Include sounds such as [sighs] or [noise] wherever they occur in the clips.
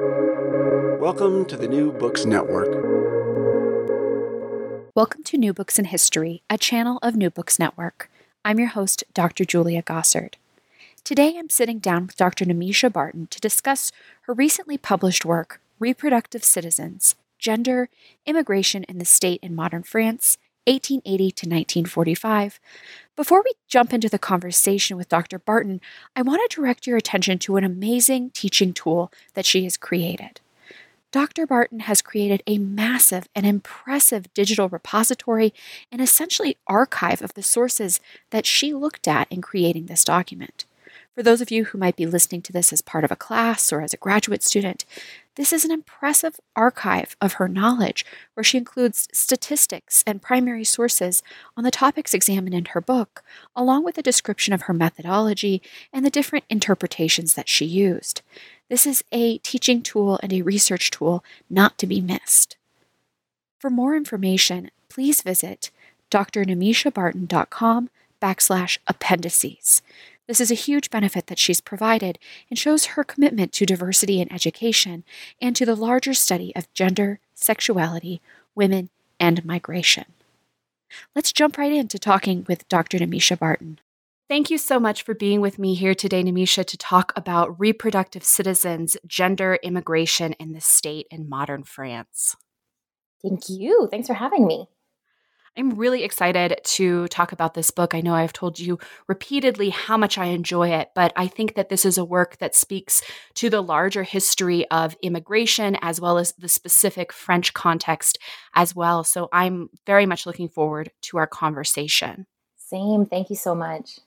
Welcome to the New Books Network. Welcome to New Books in History, a channel of New Books Network. I'm your host, Dr. Julia Gossard. Today I'm sitting down with Dr. Nimisha Barton to discuss her recently published work, Reproductive Citizens Gender, Immigration in the State in Modern France, 1880 to 1945. Before we jump into the conversation with Dr. Barton, I want to direct your attention to an amazing teaching tool that she has created. Dr. Barton has created a massive and impressive digital repository and essentially archive of the sources that she looked at in creating this document. For those of you who might be listening to this as part of a class or as a graduate student, this is an impressive archive of her knowledge where she includes statistics and primary sources on the topics examined in her book, along with a description of her methodology and the different interpretations that she used. This is a teaching tool and a research tool not to be missed. For more information, please visit drnimishabarton.com backslash appendices. This is a huge benefit that she's provided and shows her commitment to diversity in education and to the larger study of gender, sexuality, women, and migration. Let's jump right into talking with Dr. Nimisha Barton. Thank you so much for being with me here today, Nimisha, to talk about reproductive citizens, gender, immigration in the state in modern France. Thank you. Thanks for having me. I'm really excited to talk about this book. I know I've told you repeatedly how much I enjoy it, but I think that this is a work that speaks to the larger history of immigration as well as the specific French context as well. So I'm very much looking forward to our conversation. Same. Thank you so much.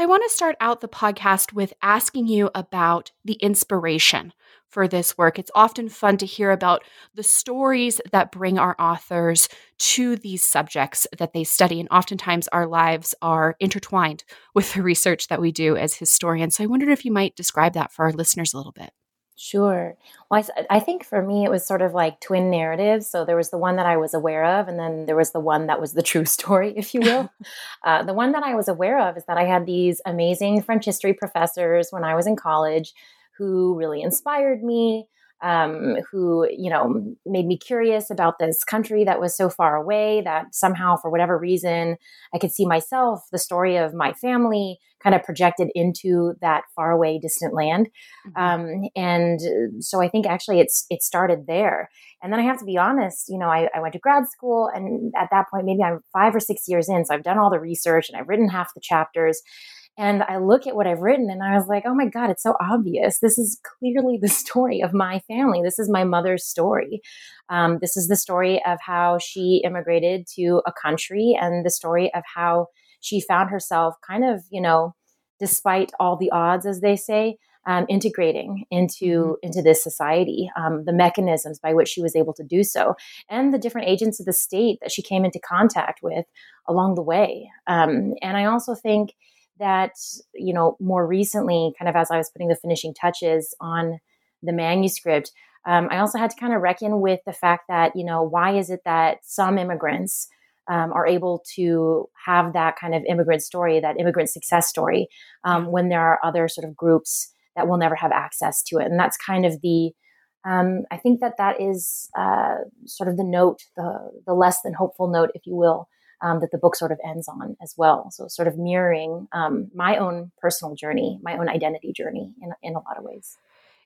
I want to start out the podcast with asking you about the inspiration for this work. It's often fun to hear about the stories that bring our authors to these subjects that they study. And oftentimes our lives are intertwined with the research that we do as historians. So I wondered if you might describe that for our listeners a little bit. Sure. Well, I, I, think for me, it was sort of like twin narratives. So there was the one that I was aware of, and then there was the one that was the true [laughs] story, if you will. [laughs] uh, the one that I was aware of is that I had these amazing French history professors when I was in college who really inspired me um, who you know made me curious about this country that was so far away that somehow for whatever reason i could see myself the story of my family kind of projected into that far away distant land. Mm-hmm. um, and so i think actually it's it started there. And then i have to be honest you know I, I went to grad school and at that point maybe i'm five or six years in so i've done all the research and i've written half the chapters and I look at what I've written and I was like, oh my God, it's so obvious. This is clearly the [laughs] story of my family. This is my mother's story. Um, this is the story of how she immigrated to a country and the story of how she found herself kind of, you know, despite all the odds, as they say, um, integrating into mm-hmm. into this society, um, the mechanisms by which she was able to do so, and the different agents of the state that she came into contact with along the way. Um, and I also think that you know more recently kind of as i was putting the finishing touches on the manuscript um, i also had to kind of reckon with the fact that you know why is it that some immigrants um, are able to have that kind of immigrant story that immigrant success story um, when there are other sort of groups that will never have access to it? And that's kind of the um, i think that that is uh, sort of the note the, the less than hopeful note if you will um, that the book sort of ends on as well. So, sort of mirroring um, my own personal journey, my own identity journey in, in a lot of ways.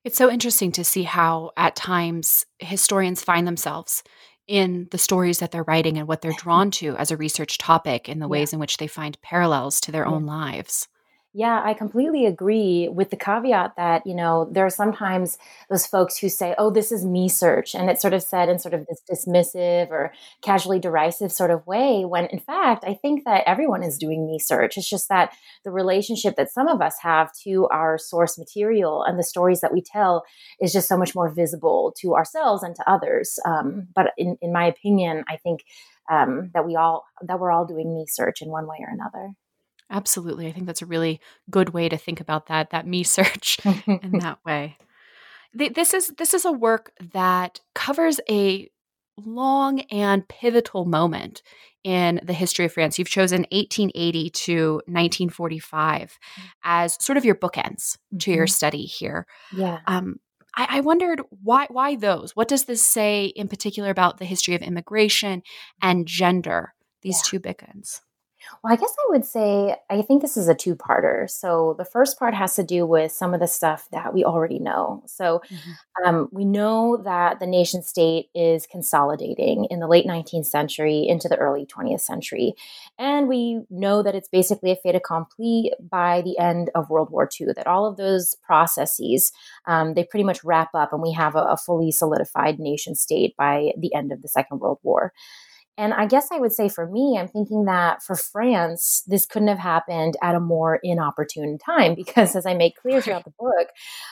It's so interesting to see how, at times, historians find themselves in the stories that they're writing and what they're [laughs] drawn to as a research topic in the ways in which they find parallels to their yeah. own lives. Yeah, I completely agree with the caveat that, you know, there are sometimes those folks who say, oh, this is me search. And it's sort of said in sort of this dismissive or casually derisive sort of way, when in fact, I think that everyone is doing me search. It's just that the relationship that some of us have to our source material and the stories that we tell is just so much more visible to ourselves and to others. Um, but in, in my opinion, I think um, that we all, that we're all doing me search in one way or another. Absolutely. I think that's a really good way to think about that, that me [laughs] search in [laughs] that way. This is this is a work that covers a long and pivotal moment in the history of France. You've chosen 1880 to 1945 mm. as sort of your bookends to your mm-hmm. study here. Yeah. Um, I, I wondered why why those? What does this say in particular about the history of immigration and gender? These yeah. two bookends. Well, I guess I would say I think this is a two parter. So the first part has to do with some of the stuff that we already know. So mm-hmm. um, we know that the nation state is consolidating in the late 19th century into the early 20th century. And we know that it's basically a fait accompli by the end of World War II, that all of those processes, um, they pretty much wrap up and we have a, a fully solidified nation state by the end of the Second World War. And I guess I would say for me, I'm thinking that for France, this couldn't have happened at a more inopportune time [laughs] because, as I make clear throughout the book,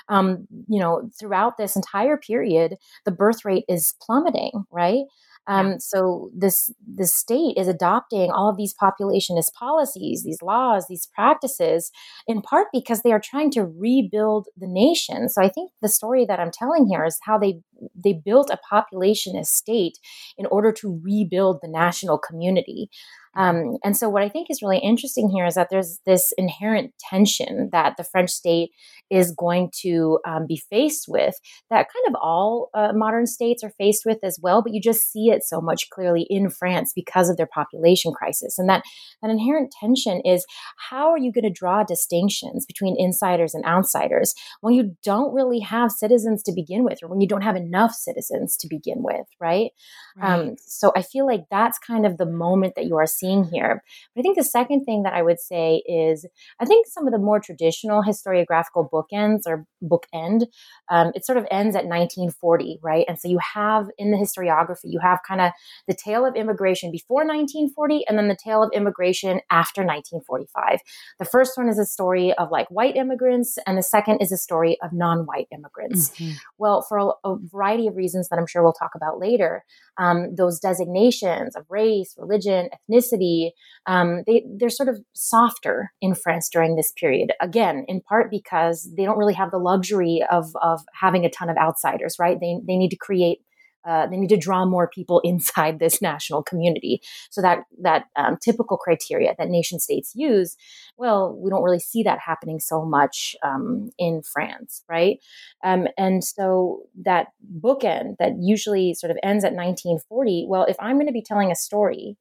um, you know, throughout this entire period, the birth rate is plummeting, right? Um, yeah. So this the state is adopting all of these populationist policies, these laws, these practices, in part because they are trying to rebuild the nation. So I think the story that I'm telling here is how they they built a populationist state in order to rebuild the national community. Um, and so, what I think is really interesting here is that there's this inherent tension that the French state is going to um, be faced with, that kind of all uh, modern states are faced with as well. But you just see it so much clearly in France because of their population crisis. And that, that inherent tension is how are you going to draw distinctions between insiders and outsiders when you don't really have citizens to begin with, or when you don't have enough citizens to begin with, right? right. Um, so, I feel like that's kind of the moment that you are seeing here. But I think the second thing that I would say is I think some of the more traditional historiographical bookends or bookend, um, it sort of ends at 1940, right? And so you have in the historiography, you have kind of the tale of immigration before 1940 and then the tale of immigration after 1945. The first one is a story of like white immigrants, and the second is a story of non white immigrants. Mm-hmm. Well, for a, a, variety of reasons that I'm sure we'll talk about later, um, those designations of race, religion, ethnicity, um, they, they're sort of softer in France during this period. Again, in part because they don't really have the luxury of, of having a ton of outsiders, right? They, they need to create uh, they need to draw more people [laughs] inside this national community. So that that um, typical criteria that nation states use, well, we don't really see that happening so much um, in France, right? Um, and so that bookend that usually sort of ends at 1940. Well, if I'm going to be telling a story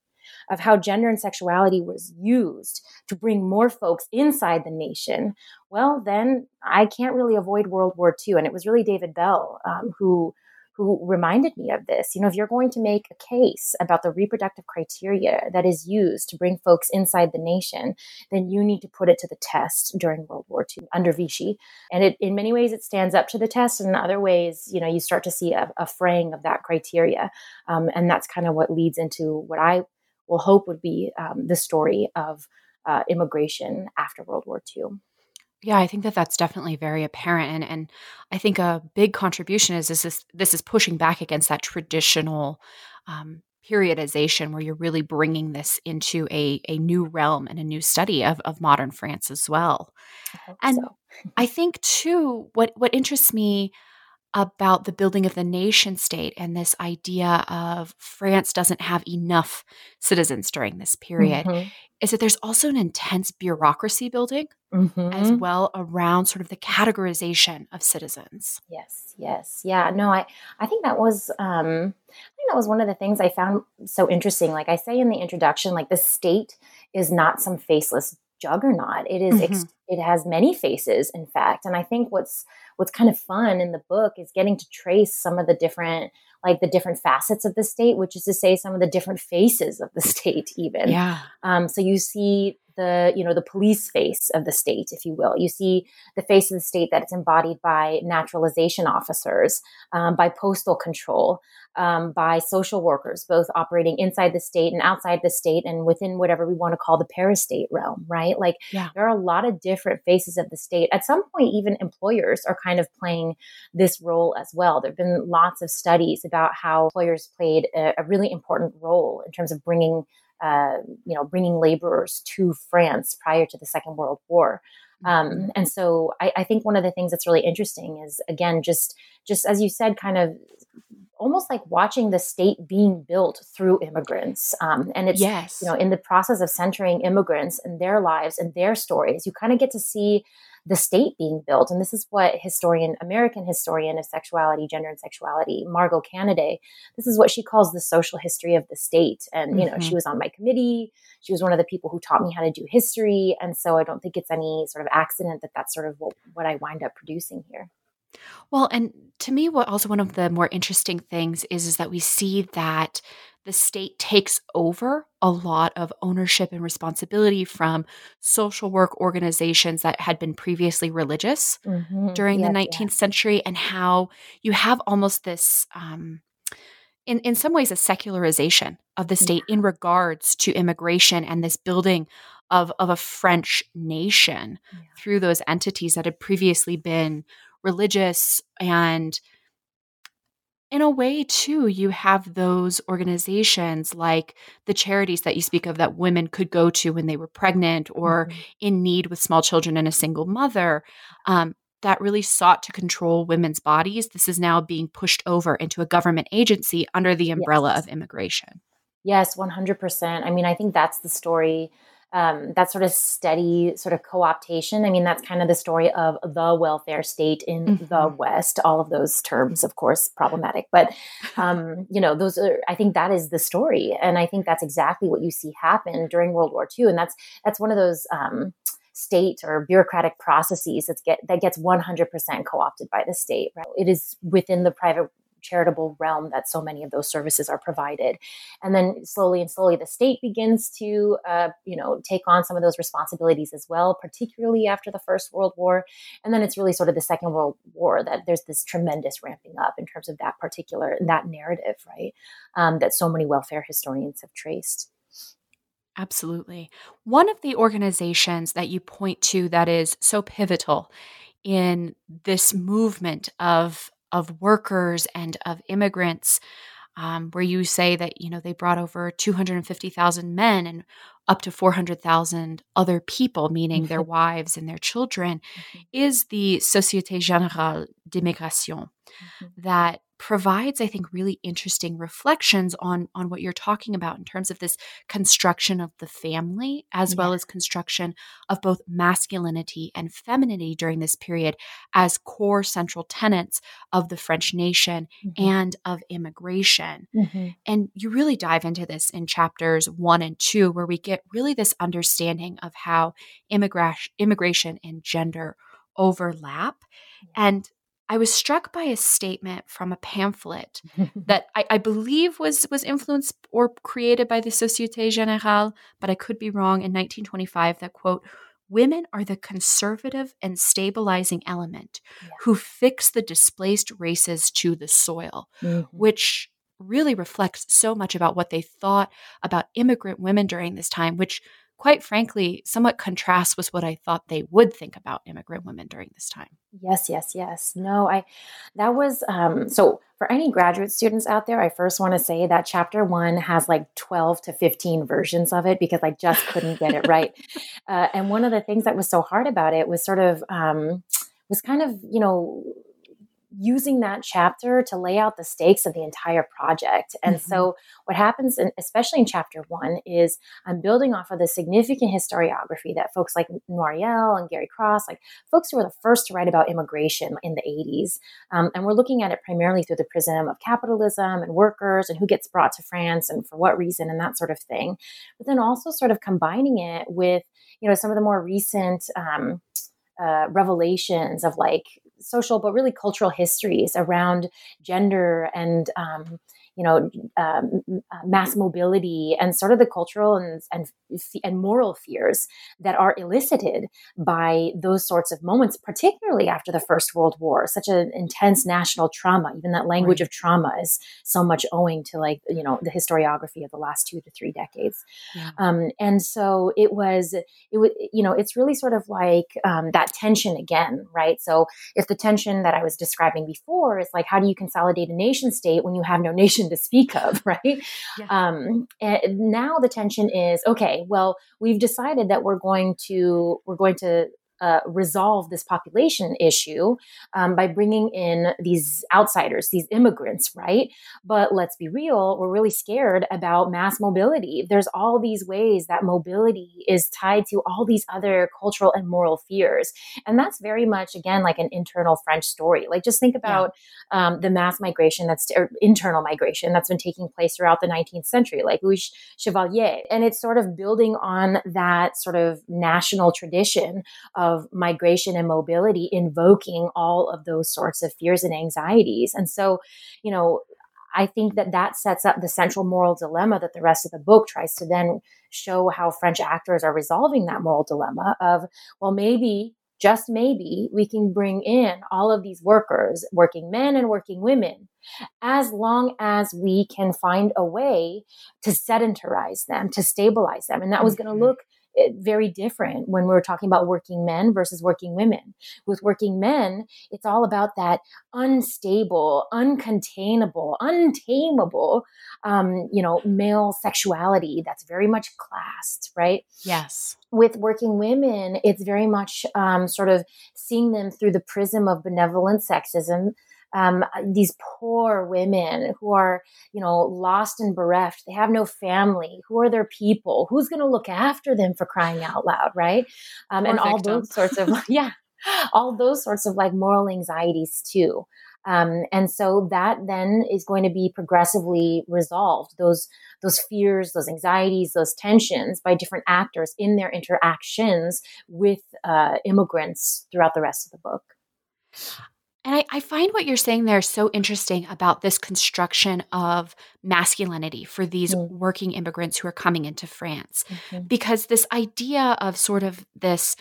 of how gender and sexuality was used to bring more folks inside the nation, well, then I can't really avoid World War II. And it was really David Bell um, who who reminded me of this. You know, if you're going to make a case about the reproductive criteria that is used to bring folks inside the nation, then you need to put it to the test during World War II under Vichy. And it, in many ways, it stands up to the test. And in other ways, you know, you start to see a, a fraying of that criteria. Um, and that's kind of what leads into what I will hope would be um, the story of uh, immigration after World War II. Yeah, I think that that's definitely very apparent, and and I think a big contribution is is this this is pushing back against that traditional um, periodization where you're really bringing this into a a new realm and a new study of of modern France as well. I and so. I think too, what what interests me about the building of the nation state and this idea of France doesn't have enough citizens during this period mm-hmm. is that there's also an intense bureaucracy building mm-hmm. as well around sort of the categorization of citizens. Yes, yes. Yeah, no, I I think that was um I think that was one of the things I found so interesting. Like I say in the introduction, like the state is not some faceless juggernaut. It is mm-hmm. ex- it has many faces, in fact. And I think what's what's kind of fun in the book is getting to trace some of the different like the different facets of the state, which is to say some of the different faces of the [laughs] state, even. Yeah. Um, so you see the you know the police face of the state if you will. You see the face of the state that it's embodied by naturalization officers um, by postal control um, by social workers both operating inside the state and outside the state and within whatever we want to call the parastate realm right? Like yeah. there are a lot of different faces of the state. At some point even employers are kind of playing this role as well. There have been lots of studies about how employers played a, a really important role in terms of bringing uh, you know, bringing laborers to France prior to the Second World War. Um, mm-hmm. and so I, I, think one of the things that's really interesting is again just just as you said kind of almost like watching the state being built through immigrants um, and it's yes. you know in the process of centering immigrants and their lives and their stories you kind of get to see the state being built. And this is what historian, American historian of sexuality, gender and sexuality, Margot Canaday, this is what she calls the social history of the state. And, you know, mm-hmm. she was on my committee. She was one of the people who taught me how to do history. And so I don't think it's any sort of accident that that's sort of what, what I wind up producing here. Well, and to me, what also one of the more interesting things is, is that we see that the state takes over a lot of ownership and responsibility from social work organizations that had been previously religious mm-hmm. during yes, the 19th yes. century, and how you have almost this. Um, in, in some ways, a secularization of the state yeah. in regards to immigration and this building of, of a French nation yeah. through those entities that had previously been religious and in a way too you have those organizations like the charities that you speak of that women could go to when they were pregnant or mm-hmm. in need with small children and a single mother um, that really sought to control women's bodies this is now being pushed over into a government agency under the umbrella yes. of immigration yes 100% i mean i think that's the story um, that sort of steady sort of co-optation. I mean, that's kind of the story of the welfare state in mm-hmm. the West. All of those terms, of course, problematic, but um, you know, those are. I think that is the story, and I think that's exactly what you see happen during World War II, and that's that's one of those. Um, state or bureaucratic processes that get that gets 100% co-opted by the state right it is within the private charitable realm that so many of those services are provided. And then slowly and slowly, the state begins to, uh, you know, take on some of those responsibilities as well, particularly after the First World War. And then it's really sort of the Second World War that there's this tremendous ramping up in terms of that particular that narrative, right? Um, that so many welfare historians have traced. Absolutely. One of the organizations that you point to that is so pivotal in this movement of of workers and of immigrants, um, where you say that you know they brought over 250,000 men and up to 400,000 other people, meaning their wives and their children, mm-hmm. is the Société Générale d'Immigration mm-hmm. that provides i think really interesting reflections on on what you're talking about in terms of this construction of the family as yeah. well as construction of both masculinity and femininity during this period as core central tenets of the french nation mm-hmm. and of immigration mm-hmm. and you really dive into this in chapters 1 and 2 where we get really this understanding of how immigration immigration and gender overlap and I was struck by a statement from a pamphlet [laughs] that I, I, believe was was influenced or created by the Société Générale, but I could be wrong. In 1925, that quote: "Women are the conservative and stabilizing element yeah. who fix the displaced races to the soil," mm-hmm. which really reflects so much about what they thought about immigrant women during this time, which quite frankly, somewhat contrasts with what I thought they would think about immigrant women during this time. Yes, yes, yes. No, I, that was, um, so for any graduate students out there, I first want to say that chapter one has like 12 to 15 versions of it because I just couldn't get it right. [laughs] Uh, and one of the things that was so hard about it was sort of, um, was kind of, you know, using that chapter to lay out the stakes of the entire project. And mm-hmm. so, what happens, in, especially in chapter one, is I'm building off of the significant historiography that folks like Noiriel and Gary Cross, like folks who were the first to write about immigration in the 80s. Um, and we're looking at it primarily through the prism of capitalism and workers and who gets brought to France and for what reason and that sort of thing. But then also sort of combining it with, you know, some of the more recent. Um, uh, revelations of like social but really cultural histories around gender and um, you know, um, mass mobility and sort of the cultural and, and, and moral fears that are elicited by those sorts of moments, particularly after the First World War, such an intense national trauma. Even that language right. of trauma is so much owing to like, you know, the historiography of the last two to three decades. Yeah. Um, and so it was, it was, you know, it's really sort of like um, that tension again, right? So if the tension that I was describing before is like, how do you consolidate a nation state when you have no nation to speak of, [laughs] right? Yeah. Um, and now the tension is okay. Well, we've decided that we're going to we're going to uh, resolve this population issue um, by bringing in these outsiders, these immigrants, right? But let's be real, we're really scared about mass mobility. There's all these ways that mobility is tied to all these other cultural and moral fears. And that's very much, again, like an internal French story. Like just think about yeah. um, the mass migration that's, or internal migration that's been taking place throughout the 19th century, like Louis Chevalier. And it's sort of building on that sort of national tradition of migration and mobility, invoking all of those sorts of fears and anxieties. And so, you know, I think that that sets up the central moral dilemma that the rest of the book tries to then show how French actors are resolving that moral dilemma of, well, maybe, just maybe, we can bring in all of these workers, working men and working women, as long as we can find a way to sedentarize them, to stabilize them. And that was going to mm-hmm. look very different when we're talking about working men versus working women. With working men, it's all about that unstable, uncontainable, untamable, um, you know, male sexuality that's very much classed, right? Yes. With working women, it's very much um, sort of seeing them through the prism of benevolent sexism um, these poor women who are, you know, lost and bereft. They have no family. Who are their people? Who's going to look after them for crying out loud, right? Um, and all those sorts of, [laughs] yeah, all those sorts of like moral anxieties too. Um, and so that then is going to be progressively resolved. Those those fears, those anxieties, those tensions by different actors in their interactions with uh, immigrants throughout the rest of the book. And I, I, find what you're saying there so interesting about this construction of masculinity for these mm. working immigrants who are coming into France. Mm-hmm. Because this idea of sort of this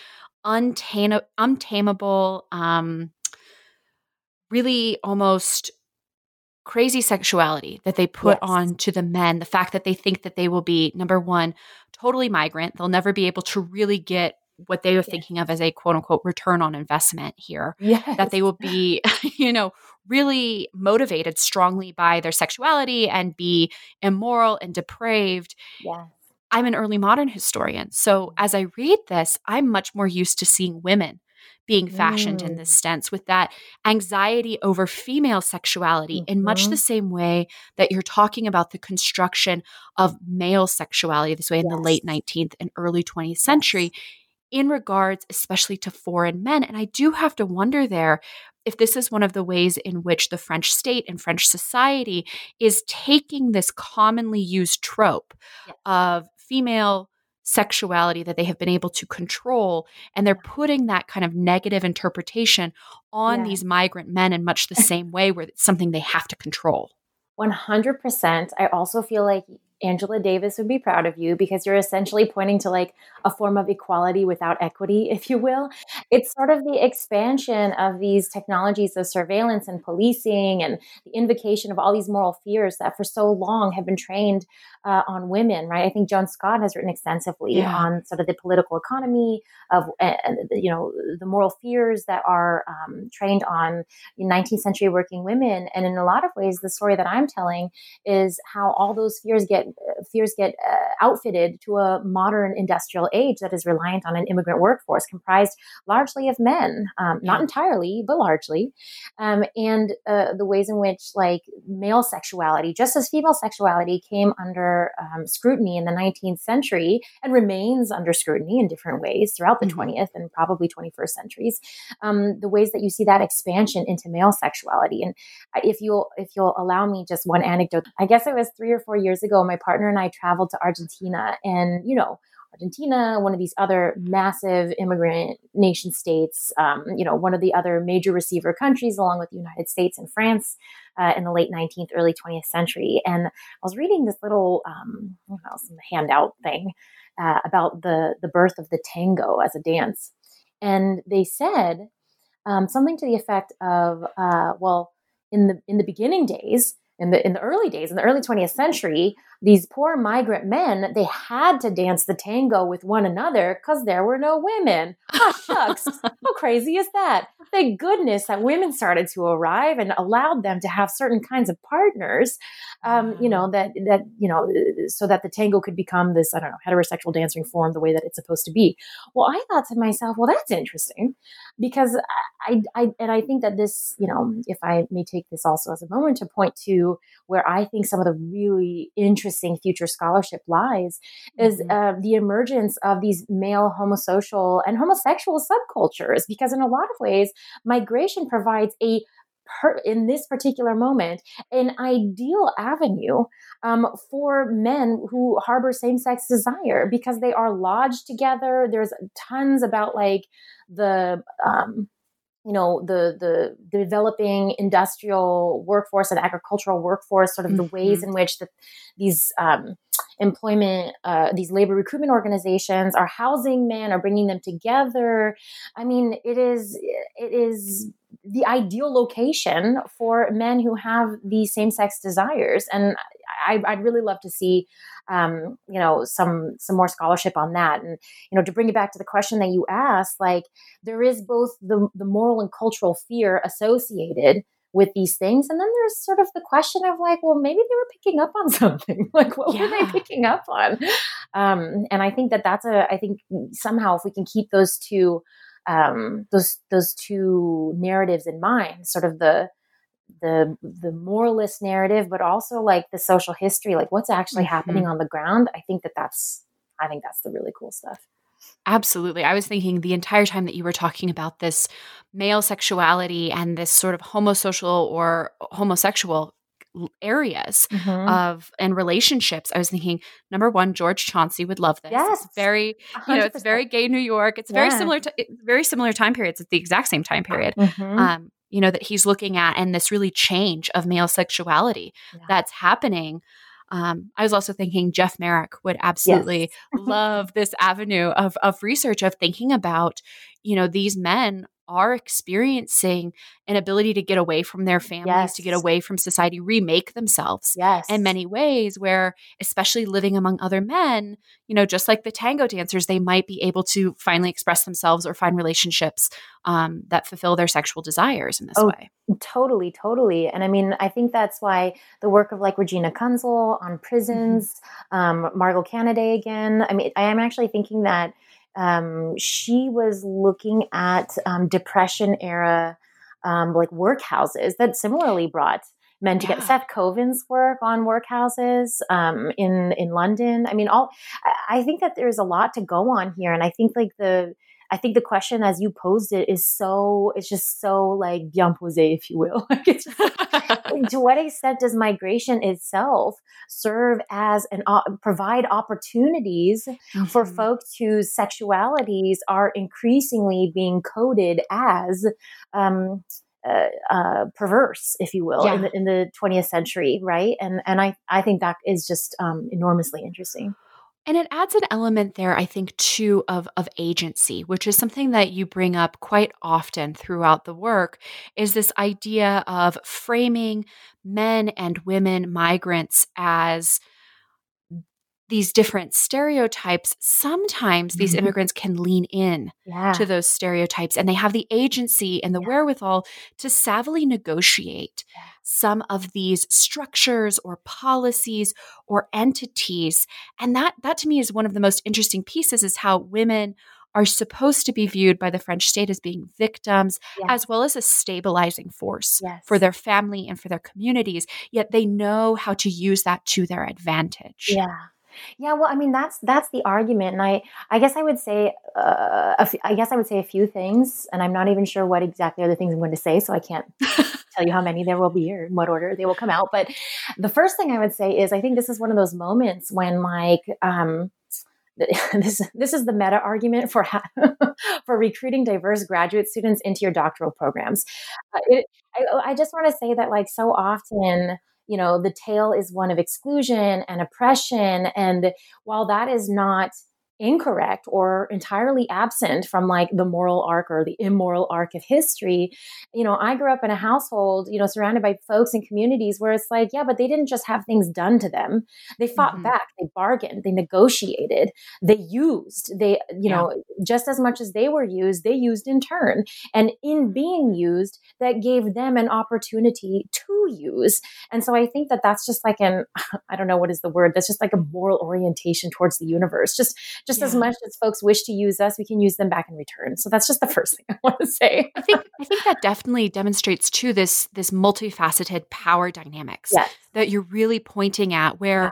untame- untamable, um, really almost crazy sexuality that they put yes. on to the men, the fact that they think that they will be, number one, totally migrant, they'll never be able to really get what they were thinking of as a quote unquote return on investment here. Yes. That they will be, [laughs] you know, really motivated strongly by their sexuality and be immoral and depraved. Yes. I'm an early modern historian. So mm. as I read this, I'm much more used to seeing women being fashioned mm. in this sense with that anxiety over female sexuality mm-hmm. in much the mm-hmm. same way that you're talking about the construction of male sexuality this way yes. in the late 19th and early 20th century in regards especially to foreign men. And I do have to wonder there if this is one of the ways in which the French state and French society is taking this commonly used trope yes. of female sexuality that they have been able to control and they're putting that kind of negative interpretation on yeah. these migrant men in much the [laughs] same way where it's something they have to control 100% i also feel like Angela Davis would be proud of you because you're essentially pointing to like a form of equality without equity, [laughs] if you will. It's sort of the expansion of these technologies of surveillance and policing and the invocation of all these moral fears that for so long have been trained uh, on women, right? I think Joan Scott has written extensively yeah. on sort of the political economy of, uh, you know, the moral fears that are um, trained on 19th century working women. And in a lot of ways, the story that I'm telling is how all those fears get fears get uh, outfitted to a modern industrial age that is reliant on an immigrant workforce comprised largely of men, um, not entirely, but largely, um, and uh, the ways in which like male sexuality, just as female sexuality, came under um, scrutiny in the 19th century and remains under scrutiny in different ways throughout the mm-hmm. 20th and probably 21st centuries. Um, the ways that you see that expansion into male sexuality, and if you'll if you'll allow me just one anecdote, I guess it was three or four years ago. My partner and I traveled to Argentina, and you know, Argentina, one of these other massive immigrant nation states, um, you know, one of the other major receiver countries, along with the United States and France, uh, in the late 19th, early 20th century. And I was reading this little, um, know, handout thing uh, about the the birth of the tango as a dance, and they said um, something to the effect of, uh, well, in the in the beginning days, in the in the early days in the early 20th century these poor migrant men they had to dance the tango with one another because there were no women. Ah [laughs] shucks. How crazy is that? Thank goodness that women started to arrive and allowed them to have certain kinds of partners um, you know that that you know so that the tango could become this i don't know heterosexual dancing form the way that it's supposed to be. Well i thought to myself well that's interesting because I, I and i think that this you know if i may take this also as a moment to point to where i think some of the really interesting future scholarship lies is mm-hmm. uh, the emergence of these male homosocial and homosexual subcultures because in a lot of ways migration provides a per, in this particular moment an ideal avenue um, for men who harbor same-sex desire because they are lodged together there's tons about like the um, you know the the developing industrial workforce and agricultural workforce sort of the mm-hmm. ways in which the, these um, employment uh, these labor recruitment organizations are housing men are bringing them together i mean it is it is the ideal location for men who have these same-sex desires and I, i'd really love to see um, you know some some more scholarship on that. And you know to bring it back to the question that you asked like there is both the the moral and cultural fear associated with these things. And then there's sort of the question of like well maybe they were picking up on [laughs] something. Like what yeah. were they picking up on? Um, and i think that that's a i think somehow if we can keep those two um, those those two narratives in mind sort of the the the moralist narrative but also like the social history like what's actually mm-hmm. happening on the ground i think that that's i think that's the really cool stuff Absolutely. I was thinking the entire time that you were talking about this male sexuality and this sort of homosocial or homosexual areas mm-hmm. of and relationships. I was thinking number one, George Chauncey would love this. Yes, it's very 100%. you know, it's very gay New York. It's very similar to very similar time periods. It's the exact same time period. Mm-hmm. Um, you know that he's looking at and this really change of male sexuality yeah. that's happening um, I was also thinking Jeff Merrick would absolutely yes. [laughs] love this avenue of of research of thinking about, you know, these men are experiencing an ability to get away from their families, yes. to get away from society, remake themselves yes. in many ways, where, especially living among other men, you know, just like the tango dancers, they might be able to finally express themselves or find relationships um, that fulfill their sexual desires in this oh, way. Totally, totally. And I mean, I think that's why the work of like Regina Kunzel on mm-hmm. prisons, mm-hmm. um, Margot Canaday again. I mean, I am actually thinking that um, she was looking at um, depression era um, like workhouses that similarly brought men to Yeah. Seth Koven's work on workhouses um, in in London. I mean, all I think that there's a lot to go on here, and I think like the I think the question as you posed it is so it's just so like bien posé, if you will. [laughs] [laughs] like to what extent does migration itself serve as an uh, provide opportunities mm-hmm. for folks whose sexualities are increasingly being coded as um, uh, uh, perverse, if you will, yeah. in, the, in the 20th century, right? And and I I think that is just um, enormously interesting. And it adds an element there, I think, too, of, of agency, which is something that you bring up quite often throughout the work, is this idea of framing men and women migrants as these different stereotypes, sometimes these mm-hmm. immigrants can lean in yeah. to those stereotypes and they have the agency and the yeah. wherewithal to savvily negotiate yeah. some of these structures or policies or entities. And that that to me is one of the most interesting pieces is how women are supposed to be viewed by the French state as being victims, yes. as well as a stabilizing force yes. for their family and for their communities. Yet they know how to use that to their advantage. Yeah. Yeah, well, I mean that's that's the argument, and I I guess I would say uh, I guess I would say a few things, and I'm not even sure what exactly are the things I'm going to say, so I can't [laughs] tell you how many there will be or in what order they will come out. But the first thing I would say is I think this is one of those moments when like um, [laughs] this this is the meta argument for ha- [laughs] for recruiting diverse graduate students into your doctoral programs. Uh, it, I, I just want to say that like so often you know the tale is one of exclusion and oppression. And while that is not incorrect or entirely absent from like the moral arc or the immoral arc of history. You know, I grew up in a household, you know, surrounded by folks and communities where it's like, yeah, but they didn't just have things done to them. They fought mm-hmm. back, they bargained, they negotiated, they used, they, you yeah. know, just as much as they were used, they used in turn. And in being used, that gave them an opportunity to use. And so I think that that's just like an, [sighs] I don't know what is the word, that's just like a moral orientation towards the universe. Just, just yeah. as much as folks wish to use us, we can use them back in return. So that's just the [laughs] first thing I want to say. I think I think that definitely demonstrates too this this multifaceted power dynamics yes. that you're really pointing at where yeah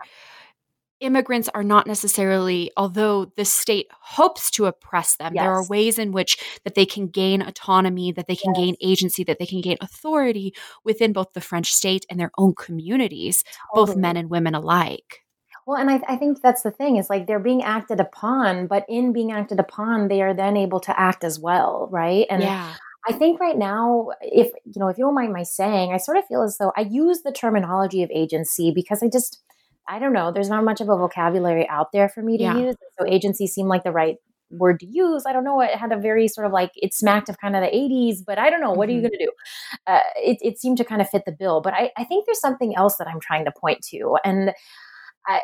immigrants are not necessarily although the state hopes to oppress them yes. there are ways in which that they can gain autonomy that they can yes. gain agency that they can gain authority within both the french state and their own communities totally. both men and women alike well, and I, I, think that's the thing is like they're being acted upon, but in being acted upon, they are then able to act as well, right? And yeah. I think right now, if you know, if you don't mind my saying, I sort of feel as though I use the terminology of agency because I just, I don't know, there's not much of a vocabulary out there for me to yeah. use. So agency seemed like the right word to use. I don't know. It had a very sort of like it smacked of kind of the 80s, but I don't know. What mm-hmm. are you mm-hmm. going to do? Uh, it, it seemed to kind of fit the bill. But I, I think there's something else that I'm trying to point to, and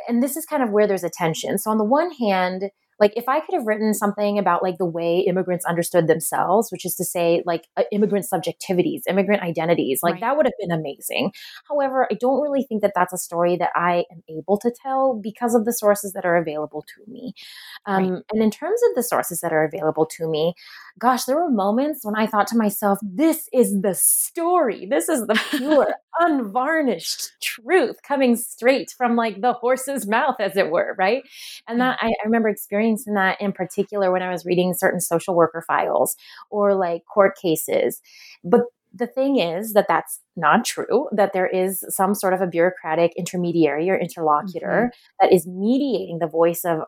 and this is kind of where there's a tension. So on the one hand, like if i could have written something about like the way immigrants understood themselves which is to say like uh, immigrant subjectivities immigrant identities like right. that would have been amazing however i don't really think that that's a story that i am able to tell because of the sources that are available to me um, right. and in terms of the sources that are available to me gosh there were moments when i thought to myself this is the story this is the pure [laughs] unvarnished truth coming straight from like the horse's mouth as it were right and that mm. I, I remember experiencing experiencing that in particular when I was reading certain social worker files or like court cases. But the thing is that that's not true, that there is some sort of a bureaucratic intermediary or interlocutor mm-hmm. that is mediating the voice of,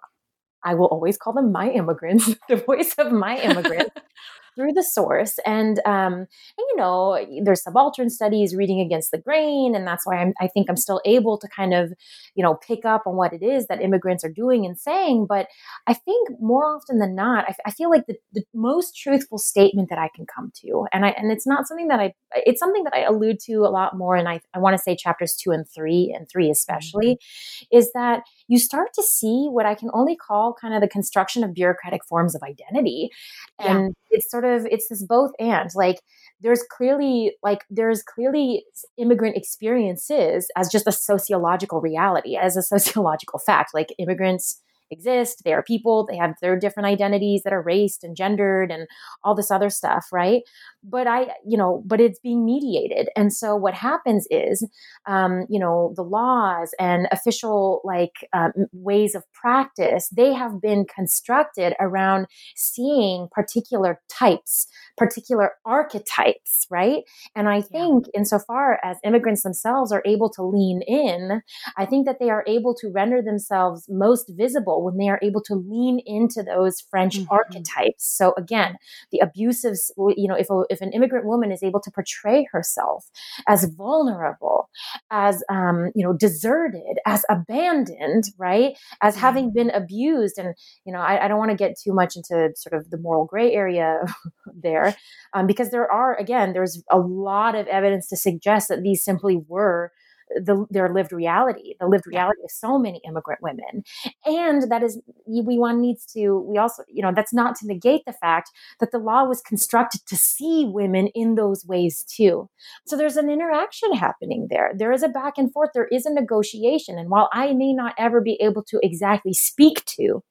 I will always call them my immigrants, [laughs] the voice of my immigrants [laughs] through the source. And, um, and you know, there's subaltern studies reading against the grain, and that's why I'm, I think I'm still able to kind of, you know, pick up on what it is that immigrants are doing and saying. But I think more often than not, I, I feel like the, the most truthful statement that I can come to, and I and it's not something that I, it's something that I allude to a lot more, and I, I want to say chapters two and three, and three especially, mm-hmm. is that you start to see what I can only call kind of the construction of bureaucratic forms of identity. And yeah. it's sort of, it's this both and like, there's clearly like there's clearly immigrant experiences as just a sociological reality as a [laughs] sociological fact like immigrants exist. They are people. They have their different identities that are raced and gendered and all this other stuff, right? But I, you know, but it's being mediated. And so what happens is, um, you know, the laws and official like um, ways of practice, they have been constructed around seeing particular types, particular archetypes, right? And I think yeah. insofar as immigrants themselves are able to lean in, I think that they are able to render themselves most visible people when they are able to lean into those French mm-hmm. archetypes. So again, the abusive, you know, if, a, if an immigrant woman is able to portray herself as vulnerable, as, um, you know, deserted, as abandoned, right, as mm-hmm. having been abused. And, you know, I, I don't want to get too much into sort of the moral gray area [laughs] there um, because there are, again, there's a lot of evidence to suggest that these simply were the, their lived reality, the lived reality of so many immigrant women. And that is, we one needs to, we also, you know, that's not to negate the fact that the law was constructed to see women in those ways too. So there's an interaction happening there. There is a back and forth, there is a negotiation. And while I may not ever be able to exactly speak to,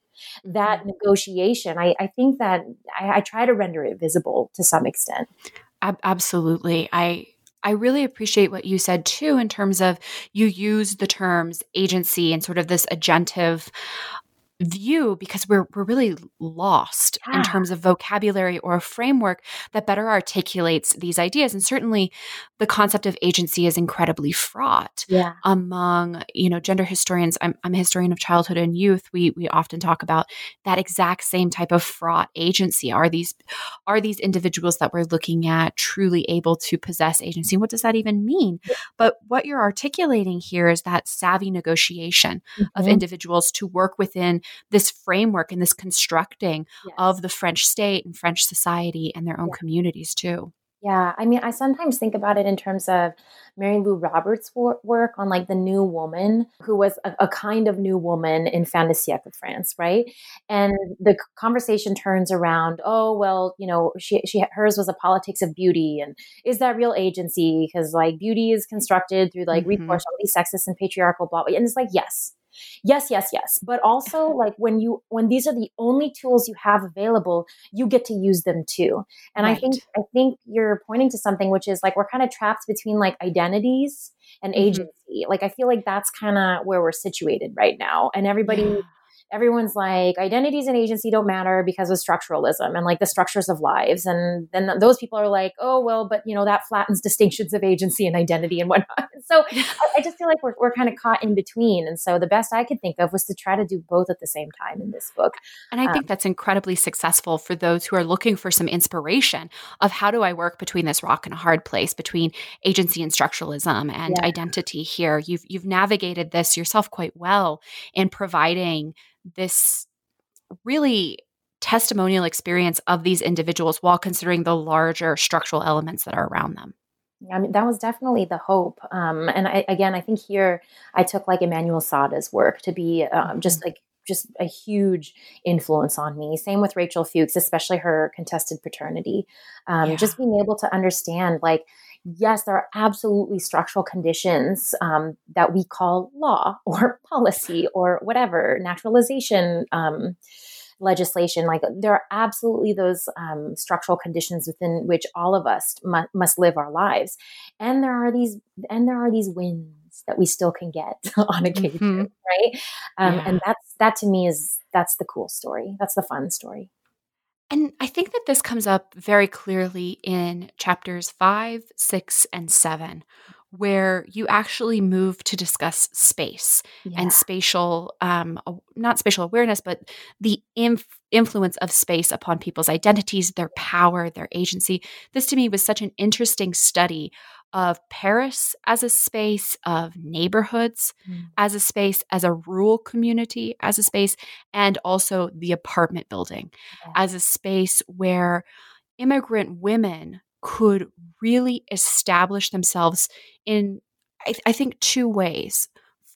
that mm-hmm. negotiation, I, I think that I, I try to render it visible to some extent. Absolutely. I I really appreciate what you said too, in terms of you use the terms agency and sort of this agentive view because we're we're really lost yeah. in terms of vocabulary or a framework that better articulates these ideas and certainly the concept of agency is incredibly fraught yeah. among you know gender historians I'm, I'm a historian of childhood and youth we we often talk about that exact same type of fraught agency are these are these individuals that we're looking at truly able to possess agency what does that even mean but what you're articulating here is that savvy negotiation mm-hmm. of individuals to work within this framework and this constructing yes. of the french state and french society and their own yeah. communities too yeah, I mean, I sometimes think about it in terms of Mary Lou Roberts' work on like the new woman, who was a, a kind of new woman in fin de siècle France, right? And the conversation turns around, oh well, you know, she she hers was a politics of beauty, and is that real agency? Because like beauty is constructed through like mm-hmm. recourse, all these sexist and patriarchal blah, and it's like yes, yes yes yes. But also [laughs] like when you when these are the only tools you have available you get to use them too. And right. i think i think you're pointing to something which is like we're kind of trapped between like identities and mm-hmm. agency. Like i feel like that's kind of where we're situated right now. And everybody yeah everyone's like identities and agency don't matter because of structuralism and like the structures of lives. And then those people are like oh well but you know that flattens distinctions of agency and identity and whatnot. [laughs] So I, just feel like we're, we're kind of caught in between. And so the best i could think of was to try to do both at the same time in this book. And i um, think that's incredibly successful for those who are looking for some inspiration of how do i work between this rock and a hard place between agency and structuralism and yeah. identity here. You've you've navigated this yourself quite well in providing this really testimonial experience of these individuals while considering the larger structural elements that are around them. I mean, that was definitely the hope. Um, and I, again, I think here I took like Emmanuelle Saada's work to be um, just mm-hmm. like just a huge influence on me. Same with Rachel Fuchs, especially her contested paternity. Um, yeah. Just being able to understand, like, yes, there are absolutely structural conditions um, that we call law [laughs] or policy or whatever, naturalization um, legislation. Like there are absolutely those um, structural conditions within which all of us mu- must live our lives, and there are these and there are these wins that we still can get [laughs] on occasion, mm-hmm. right? Um, yeah. And that's that to me is that's the cool story. That's the fun story. And I think that this comes up very clearly in chapters five, six, and seven, where you actually move to discuss space yeah. and spatial, um, not spatial awareness, but the inf- influence of space upon people's identities, their power, their agency. This to me was such an interesting study of Paris as a space, of neighborhoods mm. as a space, as a rural community as a space, and also the apartment building yeah. as a space where immigrant women could really establish themselves in, I, th- I think, two ways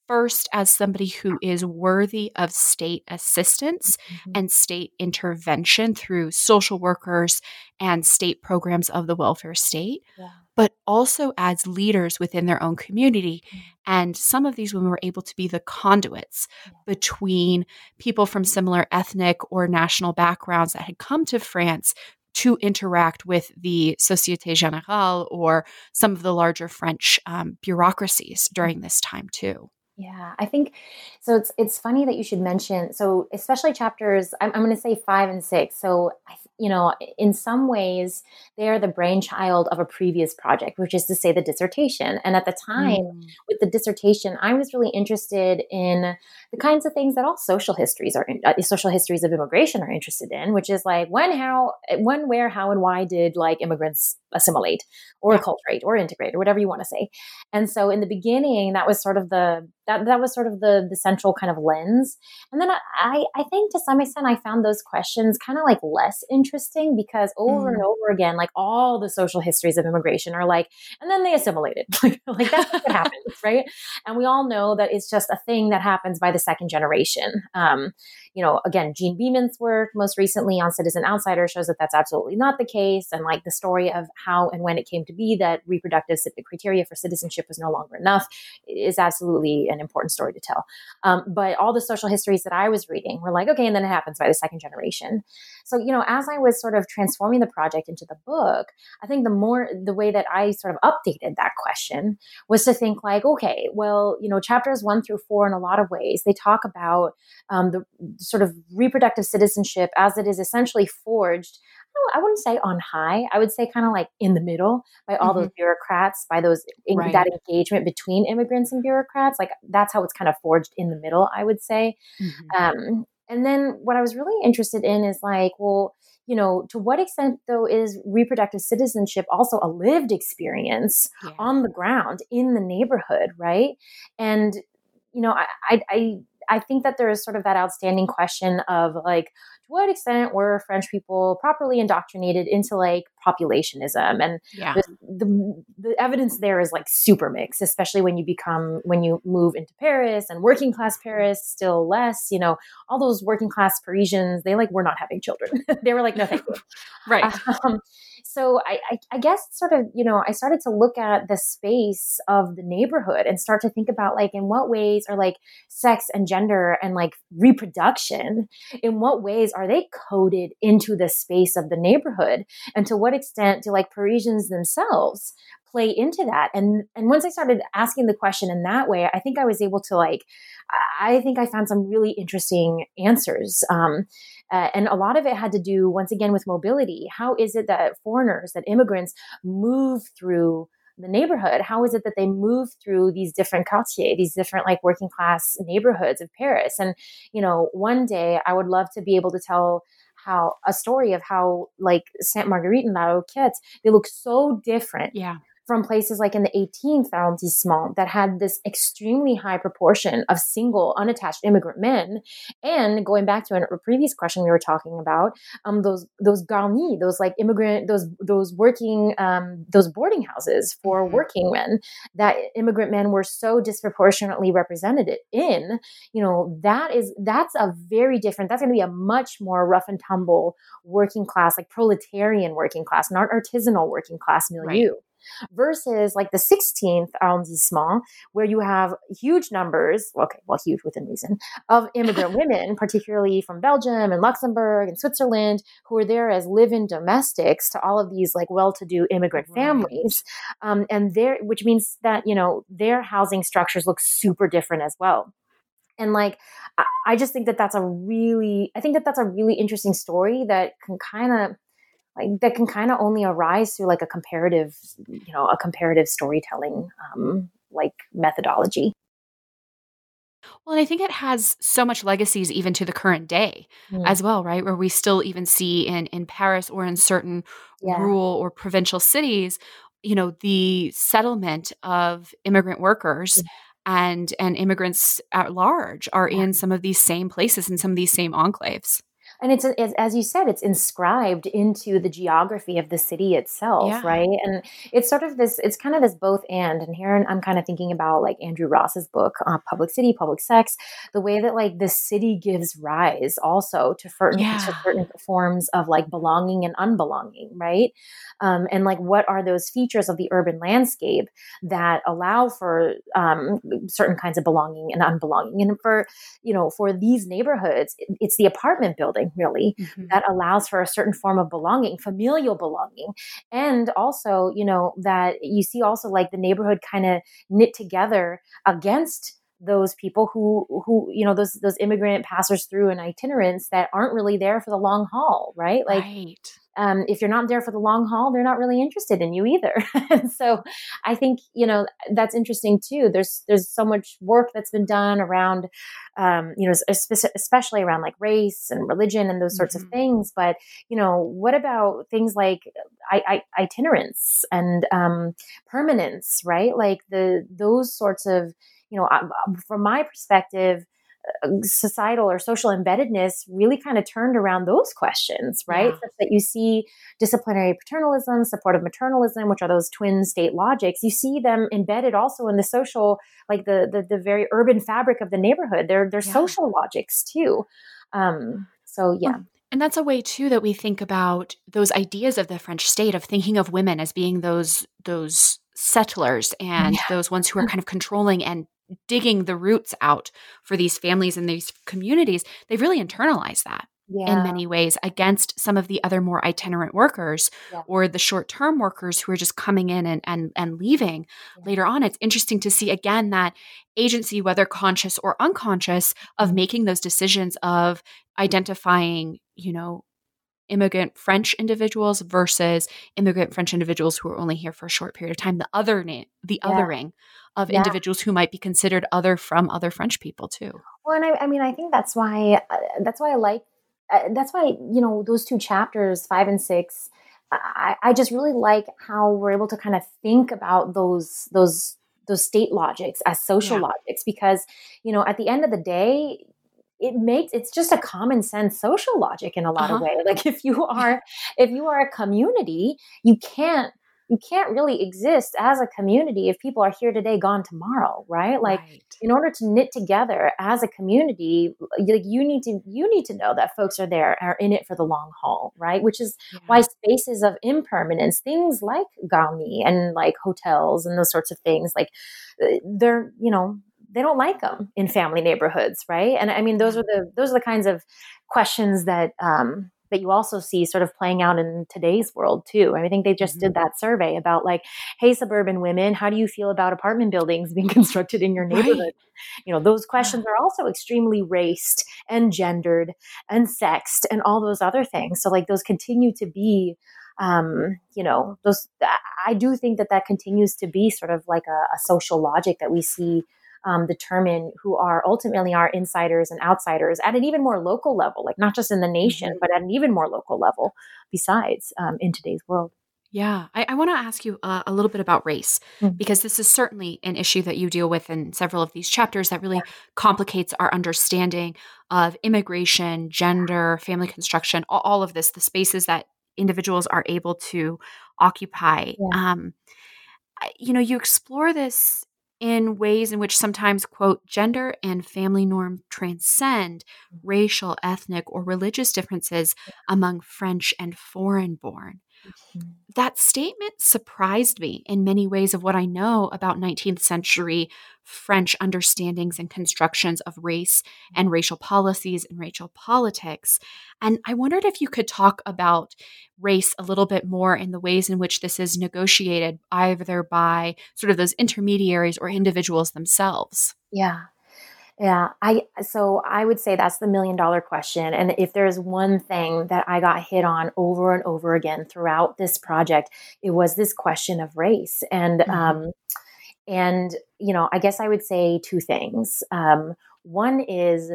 first as somebody who is worthy of state assistance mm-hmm. and state intervention through social workers and state programs of the welfare state, yeah. But also as leaders within their own community. Mm-hmm. And some of these women were able to be the conduits between people from similar ethnic or national backgrounds that had come to France to interact with the Société Générale or some of the larger French um, bureaucracies during this time too. Yeah, I think so. It's it's funny that you should mention so, especially chapters. I'm, I'm going to say five and six. So I, you know, in some ways, they are the brainchild of a previous project, which is to say the dissertation. And at the time, mm. with the dissertation, I was really interested in the kinds of things that all social histories are, in, uh, social histories of immigration are interested in, which is like when, how, when, where, how, and why did like immigrants assimilate or acculturate or integrate or whatever you want to say. And so in the beginning, that was sort of the that that was sort of the the central kind of lens. And then I I think to some extent I found those questions kind of like less interesting because over mm. and over again, like all the social histories of immigration are like, and then they assimilated. [laughs] like that's what happens, [laughs] right? And we all know that it's just a thing that happens by the second generation. Um, you know, again, Jean Beaman's work most recently on Citizen Outsider shows that that's absolutely not the case. And like the story of how and when it came to be that reproductive criteria for citizenship was no longer enough is absolutely an important story to tell. Um, but all the social histories that I was reading were like, okay, and then it happens by the second generation. So, you know, as I was sort of transforming the project into the book, I think the more, the way that I sort of updated that question was to think like, okay, well, you know, chapters one through four in a lot of ways, they talk about um, the sort of reproductive citizenship as it is essentially forged I wouldn't say on high. I would say kind of like in the middle by all mm-hmm. those bureaucrats, by those right. that engagement between immigrants and bureaucrats. Like that's how it's kind of forged in the middle. I would say. Mm-hmm. Um, and then what I was really interested in is like, well, you know, to what extent though is reproductive citizenship also a lived experience yeah. on the ground in the neighborhood, right? And you know, I, I I think that there is sort of that outstanding question of like, to what extent were French people properly indoctrinated into like populationism? And yeah. the, the, the evidence there is like super mixed, especially when you become when you move into Paris and working class Paris, still less. You know, all those working class Parisians, they like were not having children. [laughs] they were like, no, thank you. right. Um, so I, I, I, guess sort of you know i started to look at the space of the neighborhood and start to think about like in what ways are like sex and gender and like reproduction in what ways are they coded into the space of the neighborhood? And to what extent do like parisians themselves play into that? And and once i started asking the question in that way i think i was able to like i think i found some really interesting answers. Um, uh, and a lot of it had to do once again with mobility. How is it that foreigners that immigrants move through the neighborhood? How is it that they move through these different quartiers these different like working class neighborhoods of paris? And you know one day i would love to be able to tell how a story of how like Sainte Marguerite and La Roquette, they look so different yeah from places like in the 18th arrondissement that had this extremely high proportion of single unattached immigrant men. And going back to a previous question we were talking about um, those those garnis those like immigrant those those working um, those boarding houses for mm-hmm. working men that immigrant men were so disproportionately represented in you know that is that's a very different that's going to be a much more rough and tumble working class like proletarian working class not artisanal working class milieu. right versus like the 16th arrondissement, where you have huge numbers, okay, well, huge within reason, of [laughs] immigrant women, particularly from Belgium and Luxembourg and Switzerland, who are there as live in domestics to all of these like well to do immigrant right. families. Um, and there, which means that, you know, their housing structures look super different as well and like i just think that that's a really i think that that's a really interesting story that can kind of like that can kind of only arise through like a comparative you know a comparative storytelling um, like methodology well, and I think it has so much legacies even to the current day mm. as well, right? Where we still even see in in Paris or in certain yeah. rural or provincial cities, you know, the settlement of immigrant workers yeah. and and immigrants at large are in some of these same places in some of these same enclaves and it's, as you said it's inscribed into the geography of the city itself yeah. right and it's sort of this it's kind of this both and and here i'm kind of thinking about like andrew ross's book uh, public city public sex the way that like the city gives rise also to certain, yeah. to certain forms of like belonging and unbelonging right um, and like what are those features of the urban landscape that allow for um, certain kinds of belonging and unbelonging and for you know for these neighborhoods it's the apartment building really mm-hmm. that allows for a certain form of belonging familial belonging. And also you know that you see also like the neighborhood kind of knit together against those people who who you know those those immigrant passers through and itinerants that aren't really there for the long haul right? Like right um, if you're not there for the long haul, they're not really interested in you either. [laughs] so I think, you know, that's interesting too. There's, there's so much work that's been done around, um, you know, especially around like race and religion and those sorts mm-hmm. of things. But, you know, what about things like I, I, itinerance and um, permanence, right? Like the, those sorts of, you know, from my perspective, societal or social embeddedness really kind of turned around those questions, right? Yeah. Such that you see disciplinary paternalism, supportive maternalism, which are those twin state logics. You see them embedded also in the social, like the the, the very urban fabric of the neighborhood. They're they're yeah. social logics too. Um, so yeah. Well, and that's a way too that we think about those ideas of the French state of thinking of women as being those those settlers and yeah. those ones who are kind of controlling and digging the roots out for these families and these communities, they've really internalized that. Yeah. in many ways against some of the other more itinerant workers yeah. or the short-term workers who are just coming in and and, and leaving yeah. later on it's interesting to see again that agency whether conscious or unconscious of mm-hmm. making those decisions of identifying you know immigrant French individuals versus immigrant French individuals who are only here for a short period of time. The other the yeah. othering of yeah. individuals who might be considered other from other French people too. Well, and I, I mean, I think that's why uh, that's why I like uh, that's why you know those two chapters, five and six. I, I just really like how we're able to kind of think about those those those state logics as social yeah. logics because you know at the end of the day it makes it's just a common sense social logic in a lot uh-huh. of ways [laughs] like if you are if you are a community you can't you can't really exist as a community if people are here today gone tomorrow right like right. in order to knit together as a community like you need to you need to know that folks are there are in it for the long haul right which is yeah. why spaces of impermanence things like garni and like hotels and those sorts of things like uh, they're you know they don't like them in family neighborhoods, right? And I mean, those are the those are the kinds of questions that um, that you also see sort of playing out in today's world too. I, mean, I think they just mm-hmm. did that survey about like, hey, suburban women, how do you feel about apartment buildings being [laughs] constructed in your neighborhood? Right. You know, those questions are also extremely raced and gendered and sexed and all those other things. So like those continue to be um, you know, those I do think that that continues to be sort of like a, a social logic that we see um, determine who are ultimately our insiders and outsiders at an even more local level, like not just in the nation, mm-hmm. but at an even more local level besides um, in today's world. Yeah, I, I want to ask you uh, a little bit about race mm-hmm. because this is certainly an issue that you deal with in several of these chapters that really yeah. complicates our understanding of immigration, gender, family construction, all, all, of this, the spaces that individuals are able to occupy. Yeah. Um, you know, you explore this in ways in which sometimes, quote, gender and family norm transcend mm-hmm. racial, ethnic, or religious differences among French and foreign born. Mm-hmm. That statement surprised me in many ways of what I know about 19th century French understandings and constructions of race and racial policies and racial politics. And I wondered if you could talk about race a little bit more in the ways in which this is negotiated, either by sort of those intermediaries or individuals themselves. Yeah. Yeah, I so I would say that's the million dollar question. And if there's one thing that I got hit on over and over again throughout this project, it was this question of race. And mm-hmm. um, and you know, I guess I would say two things. Um, one is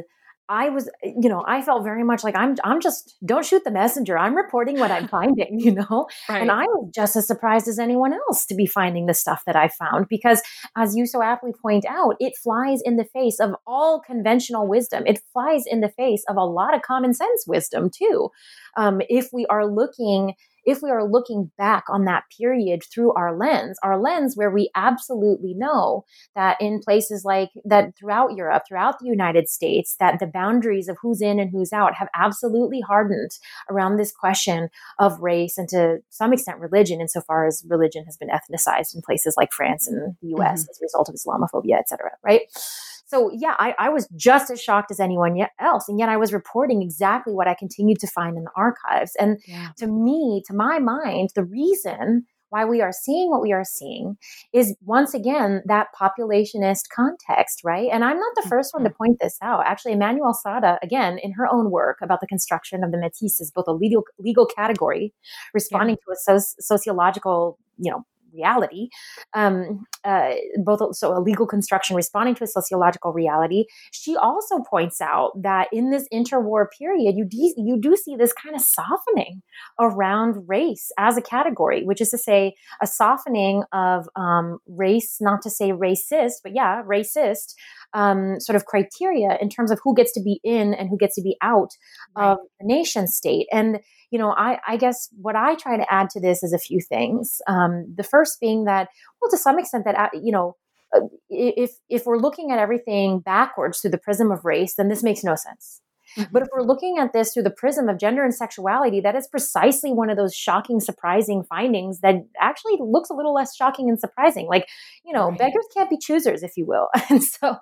I was, you know, I felt very much like I'm, I'm just don't shoot the messenger. I'm reporting what I'm finding, [laughs] you know, right. and I was just as surprised as anyone else to be finding the stuff that I found because, as you so aptly point out, it flies in the face of all conventional wisdom. It flies in the face of a lot of common sense wisdom too. Um, if we are looking if we are looking back on that period through our lens, our lens where we absolutely know that in places like that throughout Europe, throughout the United States, that the boundaries of who's in and who's out have absolutely hardened around this question of race and to some extent religion, insofar as religion has been ethnicized in places like France and the US mm-hmm. as a result of Islamophobia, et cetera, right? So yeah, I, I was just as shocked as anyone else. And yet I was reporting exactly what I continued to find in the archives. And yeah. to me, to my mind, the reason why we are seeing what we are seeing is once again that populationist context, right? And I'm not the first one to mm-hmm. point this out. Actually, Emmanuelle Saada, again, in her own work about the construction of the métis, is both a legal legal category responding yeah. to a soci- sociological, you know, reality, um, uh, both so a legal construction responding to a sociological reality. She also points out that in this interwar period, you de- you do see this kind of softening around race as a category, which is to say, a softening of um, race, not to say racist, but yeah, racist um, sort of criteria in terms of who gets to be in and who gets to be out right. of the nation state. And, you know, I, I, guess what I try to add to this is a few things. Um, the first being that, well, to some extent, that, uh, you know, uh, if if we're looking at everything backwards through the prism of race, then this makes no sense. Mm-hmm. But if we're looking at this through the prism of gender and sexuality, that is precisely one of those shocking, surprising findings that actually looks a little less shocking and surprising. Like, you know, right. beggars can't be choosers, if you will. [laughs] And so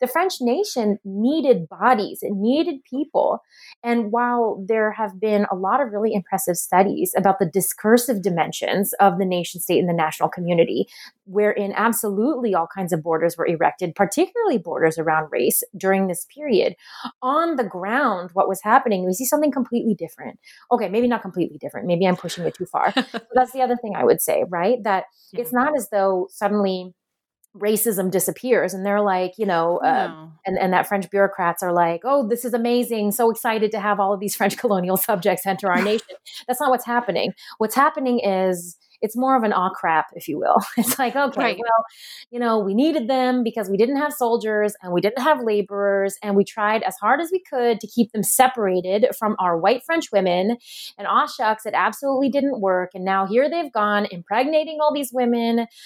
the French nation needed bodies, it needed people. And while there have been a lot of really impressive studies about the discursive dimensions of the nation state and the national community, wherein absolutely all kinds of borders were erected, particularly borders around race during this period. On the ground, what was happening, we see something completely different. Okay, maybe not completely different. Maybe I'm pushing it too far. [laughs] that's the other thing I would say, right? That yeah. it's not as though suddenly racism disappears and they're like you know uh, no. and, and that french bureaucrats are like oh this is amazing so excited to have all of these french [laughs] colonial subjects enter our nation that's not what's happening what's happening is it's more of an aw crap, if you will. [laughs] It's like, okay, right. well, you know, we needed them because we didn't have soldiers and we didn't have laborers, and we tried as hard as we could to keep them separated from our white French women. And aw shucks, it absolutely didn't work. And now here they've gone impregnating all these women. [laughs]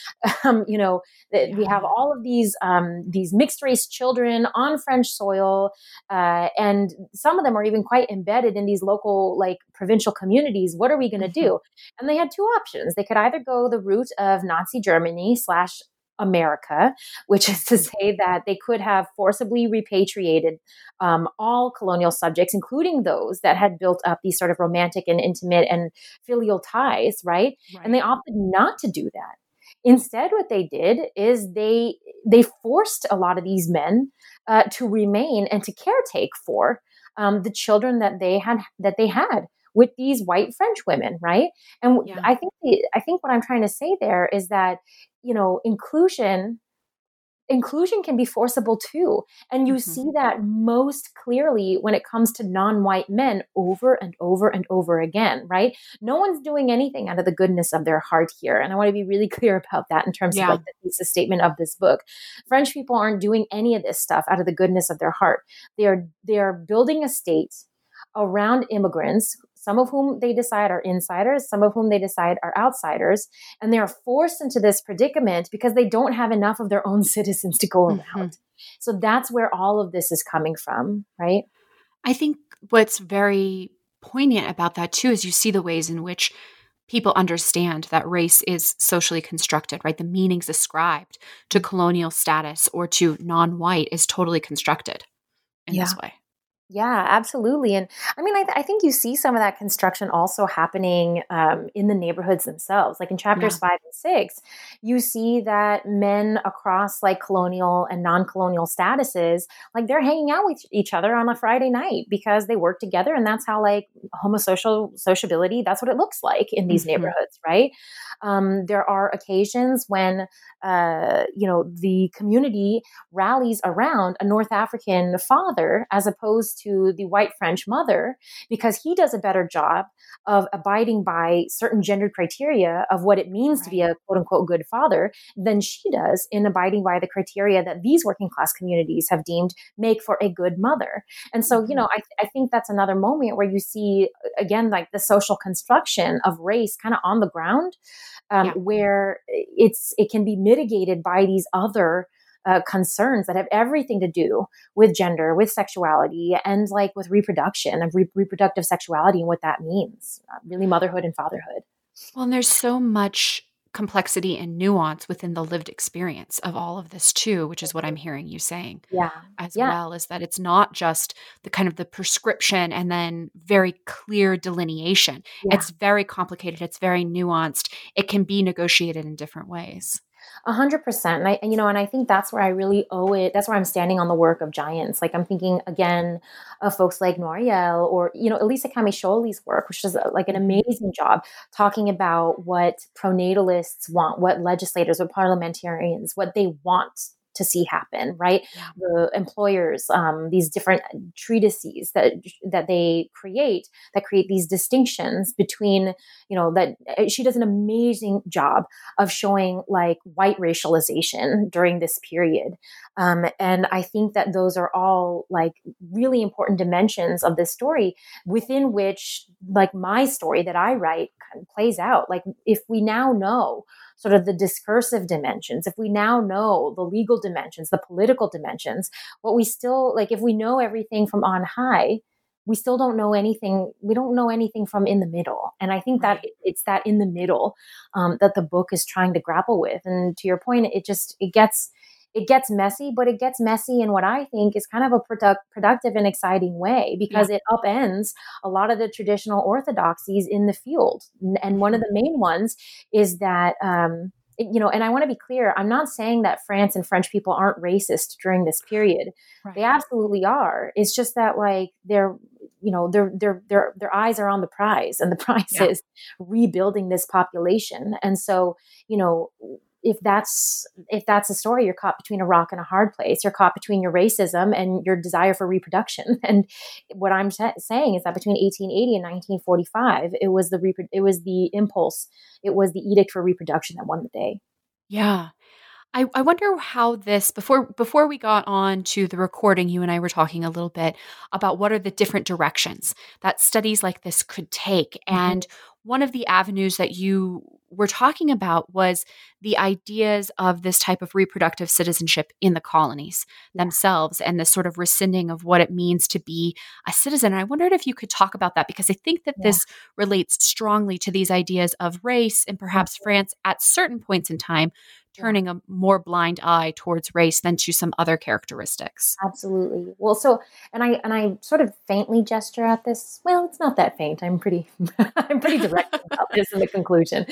Um, you know, we have all of these um, these mixed race children on French soil, uh, and some of them are even quite embedded in these local like provincial communities. What are we going to mm-hmm. do? And they had two options. They they could either go the route of Nazi Germany slash America, which is to say that they could have forcibly repatriated um, all colonial subjects, including those that had built up these sort of romantic and intimate and filial ties, right? right. And they opted not to do that. Instead, what they did is they they forced a lot of these men uh, to remain and to caretake for um, the children that they had that they had with these white French women, right? And yeah. I think the, I think what I'm trying to say there is that you know inclusion inclusion can be forcible too and you mm-hmm. see that most clearly when it comes to non-white men over and over and over again right no one's doing anything out of the goodness of their heart here and i want to be really [laughs] clear about that in terms yeah. of like the thesis statement of this book french people aren't doing any of this stuff out of the goodness of their heart they are they are building a state around immigrants some of whom they decide are insiders, some of whom they decide are outsiders. And they are forced into this predicament because they don't have enough of their own [laughs] citizens to go mm-hmm. around. Mm-hmm. So that's where all of this is coming from, right? I think what's very poignant about that too is you see the ways in which people understand that race is socially constructed, right? The meanings ascribed to colonial status or to non white is totally constructed in yeah. this way. Yeah, absolutely. And I mean, I, th- I, think you see some of that construction also happening um, in the neighborhoods themselves. Like in chapters yeah. five and six, you see that men across like colonial and non colonial statuses, like they're hanging out with each other on a Friday night because they work together. And that's how like homosocial sociability, that's what it looks like in these mm-hmm. neighborhoods, right? Um, there are occasions when, uh, you know, the community rallies around a North African father as opposed to the white French mother because he does a better job of abiding by certain gendered criteria of what it means right. to be a quote unquote good father than she does in abiding by the criteria that these working class communities have deemed make for a good mother. And so, you mm-hmm. know, I, I think that's another moment where you see, again, like the social construction of race kind of on the ground um, yeah. where it's it can be mitigated by these other uh, concerns that have everything to do with gender, with sexuality, and like with reproduction and re- reproductive sexuality and what that means, uh, really motherhood and fatherhood. Well, and there's so much complexity and nuance within the lived experience of all of this too which is what i'm hearing you saying yeah as yeah. well is that it's not just the kind of the prescription and then very clear delineation yeah. it's very complicated it's very nuanced it can be negotiated in different ways a hundred percent. And I, and, you know, and I think that's where I really owe it. That's where I'm standing on the work of giants. Like I'm thinking again of folks like Noiriel or, you know, Elisa Camiscioli's work, which is uh, like an mm-hmm. amazing job talking about what pronatalists want, what legislators, what parliamentarians, what they want to see happen, right? Yeah. The employers, um, these different treatises that that they create that create these distinctions between, you know, that uh, she does an amazing job of showing like white racialization during this period, um, and I think that those are all like really important dimensions of this story within which like my story that I write kind of plays out. Like if we now know sort of the discursive dimensions, if we now know the legal dimensions, the political dimensions, what we still like, if we know everything from on high, we still don't know anything. We don't know anything from in the middle. And I think that it's that in the middle um, that the book is trying to grapple with. And to your point, it just, it gets, it gets messy, but it gets messy in what I think is kind of a product, productive and exciting way because yeah. it upends a lot of the traditional orthodoxies in the field. And one of the main ones is that um, you know, and I want to be clear, I'm not saying that France and French people aren't racist during this period. Right. They absolutely are. It's just that like they're you know their their their their eyes are on the prize and the [laughs] prize yeah. is rebuilding this population. And so, you know, if that's if that's a story you're caught between a rock and a hard place. You're caught between your racism and your desire for reproduction. [laughs] And what i'm saying is that between 1880 and 1945 it was the repro- it was the impulse it was the edict for reproduction that won the day. Yeah. I, I wonder how this before before we got on to the recording you and i were talking a little bit about what are the different directions that studies like this could take. Mm-hmm. and one of the avenues that you were talking about was the ideas of this type of reproductive citizenship in the colonies themselves and the sort of rescinding of what it means to be a citizen. And I wondered if you could talk about that because I think that yeah. this relates strongly to these ideas of race and perhaps mm-hmm. France at certain points in time turning a more blind eye towards race than to some other characteristics. Absolutely. Well, so and I and I sort of faintly gesture at this. Well, it's not that faint. I'm pretty [laughs] I'm pretty direct [laughs] about this in the conclusion.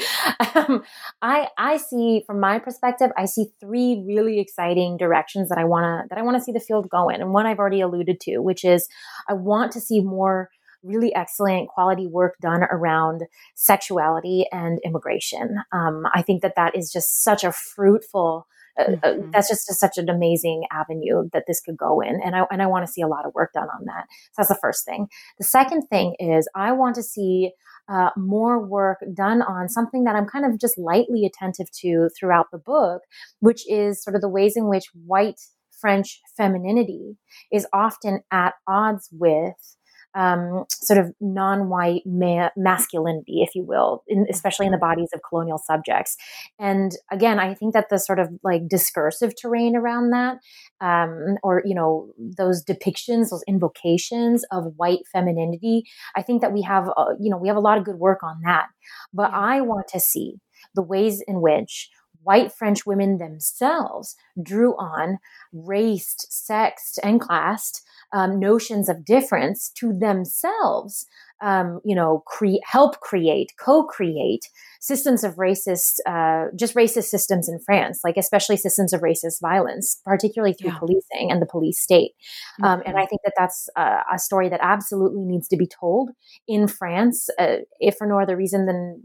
Um, I I see from my perspective, I see three really exciting directions that I want to that I want to see the field go in, and one I've already alluded to, which is I want to see more really excellent quality work done around sexuality and immigration. Um, I think that that is just such a fruitful. Uh, uh mm-hmm. uh, that's just a, such an amazing avenue that this could go in, and I and I want to see a lot of work done on that. So that's the first thing. The second thing is I want to see uh, more work done on something that I'm kind of just lightly attentive to throughout the book, which is sort of the ways in which white French femininity is often at odds with um, sort of non-white ma- masculinity, if you will, in, especially in the bodies of colonial subjects. And again, I think that the sort of like discursive terrain around that, um, or you know, those depictions, those invocations of white femininity, I think that we have, uh, you know, we have a lot of good work on that. But I want to see the ways in which white French women themselves drew on raced, sexed, and classed um, notions of difference to themselves, um, you know, cre- help create, co-create systems of racist, uh, just racist systems in France, like especially systems of racist violence, particularly through yeah. policing and the police state. Mm-hmm. Um, and I think that that's uh, a story that absolutely needs to be told in France, uh, if for no other reason than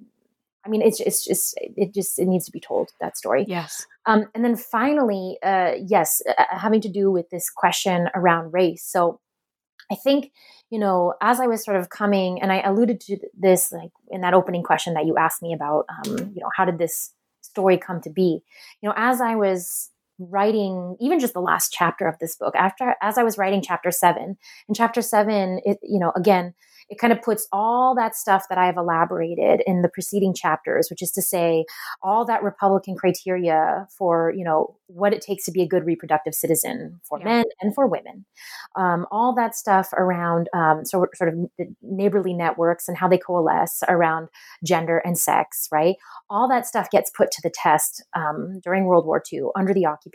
I mean, it's it's just it just it needs to be told that story. Yes. Um, and then finally, uh, yes, uh, uh, having to do with this question around race. So, I think you know, as I was sort of coming, and I alluded to this like in that opening question that you asked me about, um, you know, how did this story come to be? You know, as I was writing even just the last chapter of this book after as i was writing chapter 7 in chapter 7 it you know again it kind of puts all that stuff that I've elaborated in the preceding chapters, which is to say all that Republican criteria for, you know, what it takes to be a good reproductive citizen for yeah. men and for women. Um, all that stuff around um, sort, sort of neighborly networks and how they coalesce around gender and sex, right? All that stuff gets put to the test um, during World War II under the occupation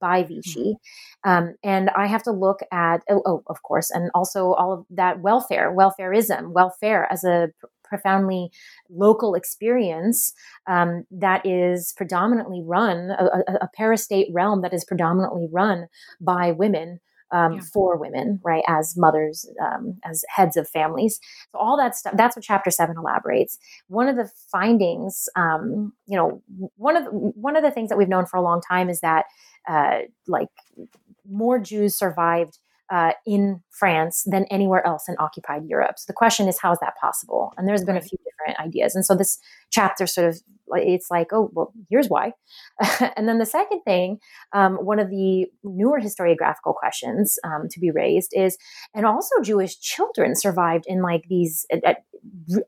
by Vichy. Mm-hmm. Um, and I have to look at, oh, oh, of course, and also all of that welfare, welfareism, welfare as a profoundly local experience um, that is predominantly run, a, a, a parastate realm that is predominantly run by women. Um, yeah. for women, right, as mothers, um, as heads of families. So all that stuff. That's what Chapter Seven elaborates. One of the findings, um, you know, one of the, one of the things that we've known for a long time is that, uh, like, more Jews survived uh, in France than anywhere else in occupied Europe. So the question is, how is that possible? And there's been a few different ideas. And so this chapter sort of it's like, oh, well, here's why. [laughs] and then the second thing, um, one of the newer historiographical questions um, to be raised is, and also Jewish children survived in like these at, at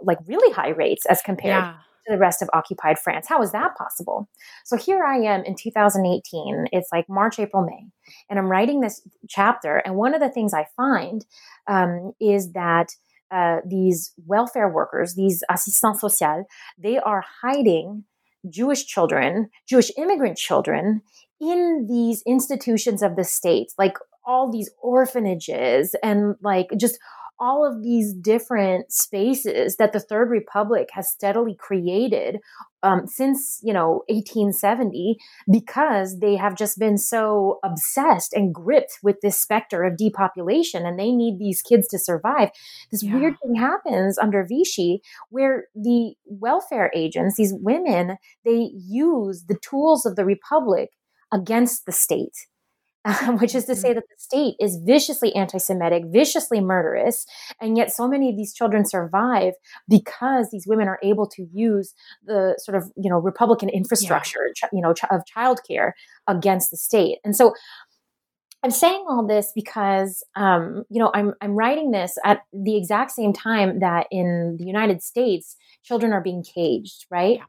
like really high rates as compared. Yeah to the rest of occupied France. How is that possible? So here I am in 2018. It's like March, April, May, and I'm writing this chapter. And one of the things I find um, is that uh, these welfare workers, these assistants sociales, they are hiding Jewish children, Jewish immigrant children in these institutions of the state, like all these orphanages and like just all of these different spaces that the Third Republic has steadily created um, since you know 1870 because they have just been so obsessed and gripped with this specter of depopulation and they need these kids to survive this yeah. weird thing happens under vichy where the welfare agents these women they use the tools of the republic against the state [laughs] which is to say mm-hmm. that the state is viciously anti Semitic, viciously murderous, and yet so many of these children survive because these women are able to use the sort of, you know, Republican infrastructure, yeah. you know, of childcare against the state. And so I'm saying all this because, um, you know, I'm, I'm writing this at the exact same time that in the United States, children are being caged, right? Yeah.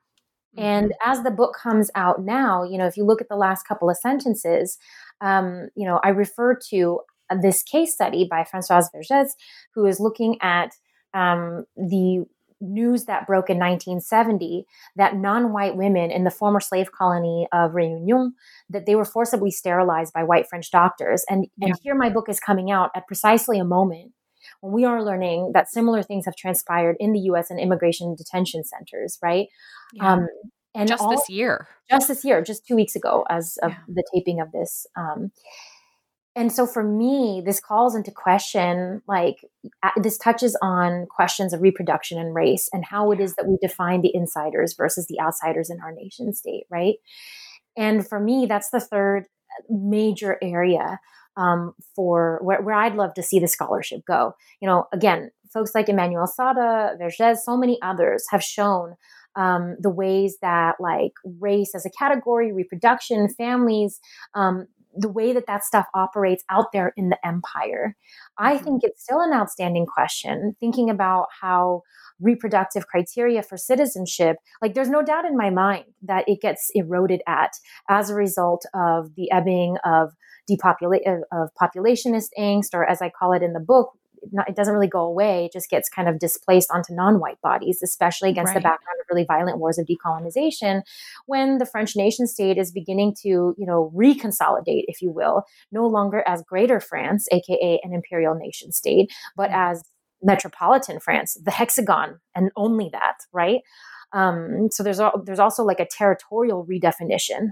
And mm-hmm. as the book comes out now, you know, if you look at the last couple of sentences, um, you know, I refer to this case study by Françoise Vergès, who is looking at um, the news that broke in 1970 that non-white women in the former slave colony of Réunion that they were forcibly sterilized by white French doctors. And, yeah. and here my book is coming out at precisely a moment when we are learning that similar things have transpired in the U.S. and immigration detention centers, right? Yeah. Um, and just all, this year, just this year, just two weeks ago, as of yeah. the taping of this. Um, and so for me, this calls into question like this touches on questions of reproduction and race and how it is that we define the insiders versus the outsiders in our nation state, right? And for me, that's the third major area um, for where, where, I'd love to see the scholarship go. You know, again, folks like Emmanuelle Saada, Vergès, so many others have shown um, the ways that like race as a category, reproduction, families, um, the way that that stuff operates out there in the empire. I mm-hmm. think it's still an outstanding question, thinking about how reproductive criteria for citizenship, like there's no doubt in my mind that it gets eroded at as a result of the ebbing of depopulation of populationist angst, or as I call it in the book, not, it doesn't really go away. It just gets kind of displaced onto non-white bodies, especially against right. the background of really violent wars of decolonization, when the French nation state is beginning to, you know, reconsolidate, if you will, no longer as Greater France, aka an imperial nation state, but mm. as metropolitan France, the hexagon, and only that, right? Um, so there's there's also like a territorial redefinition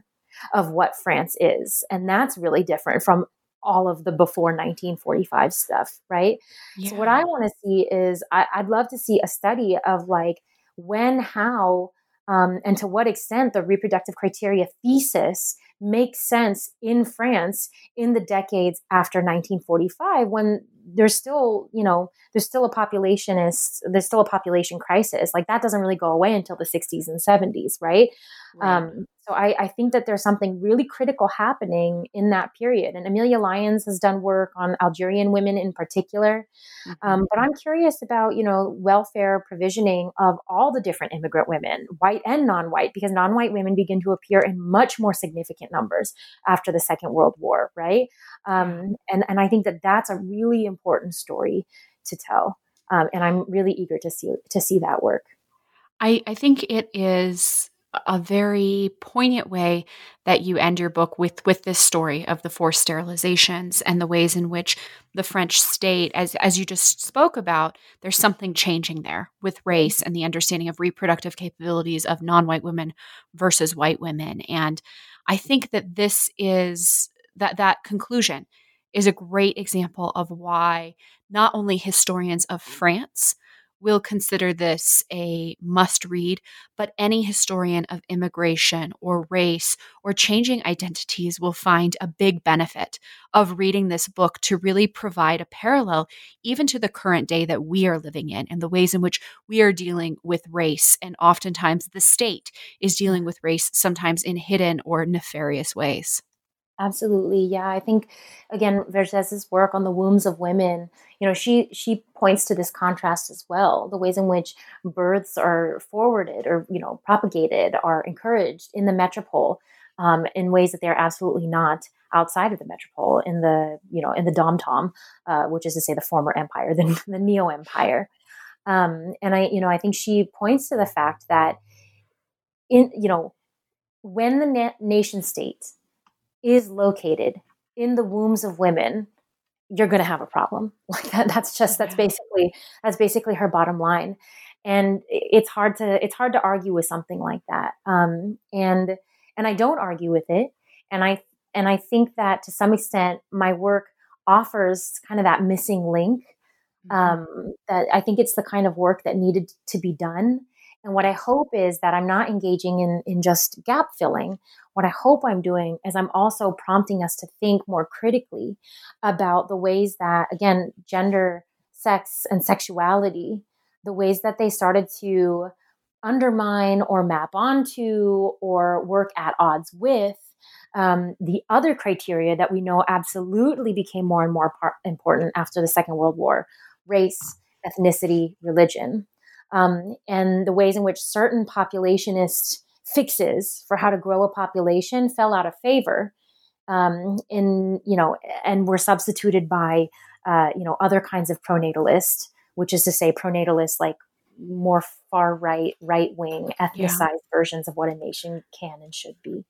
of what France is, and that's really different from all of the before 1945 stuff, right? Yeah. So what I want to see is I, would love to see a study of like when, how, um, and to what extent the reproductive criteria thesis makes sense in France in the decades after 1945 when there's still, you know, there's still a populationist, there's still a population crisis. Like that doesn't really go away until the 60s and 70s, right? right. Um, so I, I, think that there's something really critical happening in that period. And Amelia Lyons has done work on Algerian women in particular. Mm-hmm. Um, but I'm curious about, you know, welfare provisioning of all the different immigrant women, white and non-white, because non-white women begin to appear in much more significant numbers after the Second World War, right? Um, and, and I think that that's a really important story to tell. Um, and I'm really eager to see to see that work. I, I think it is a very poignant way that you end your book with with this story of the forced sterilizations and the ways in which the French state, as as you just spoke about, there's something changing there with race and the understanding of reproductive capabilities of non-white women versus white women. And I think that this is that that conclusion is a great example of why not only historians of France will consider this a must read, but any historian of immigration or race or changing identities will find a big benefit of reading this book to really provide a parallel even to the current day that we are living in and the ways in which we are dealing with race. And oftentimes the state is dealing with race, sometimes in hidden or nefarious ways. Absolutely. Yeah. I think again, Vergès's work on the wombs of women, you know, she she points to this contrast as well, the ways in which births are forwarded or, you know, propagated are encouraged in the metropole um, in ways that they're absolutely not outside of the metropole in the, you know, in the Dom Tom, uh, which is to say the former empire, the, [laughs] the Neo Empire. Um, and I, you know, I think she points to the fact that in, you know, when the na- nation state is located in the wombs of women, you're going to have a problem. [laughs] Like that, that's just that's basically that's basically her bottom line, and it's hard to it's hard to argue with something like that. Um, and and I don't argue with it, and I and I think that to some extent my work offers kind of that missing link. Mm-hmm. Um, that I think it's the kind of work that needed to be done. And what I hope is that I'm not engaging in, in just gap filling. What I hope I'm doing is I'm also prompting us to think more critically about the ways that, again, gender, sex, and sexuality, the ways that they started to undermine or map onto or work at odds with um, the other criteria that we know absolutely became more and more par- important after the Second World War race, ethnicity, religion, um, and the ways in which certain populationist fixes for how to grow a population fell out of favor um, in you know and were substituted by uh, you know other kinds of pronatalist which is to say pronatalist like more far right right wing ethnicized yeah. versions of what a nation can and should be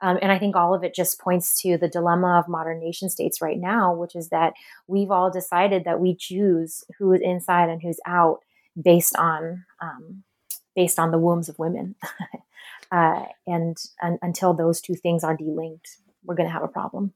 um, and I think all of it just points to the dilemma of modern nation states right now, which is that we've all decided that we choose who is inside and who's out based on um, based on the wombs of women. [laughs] uh, and, and until those two things are delinked, we're going to have a problem.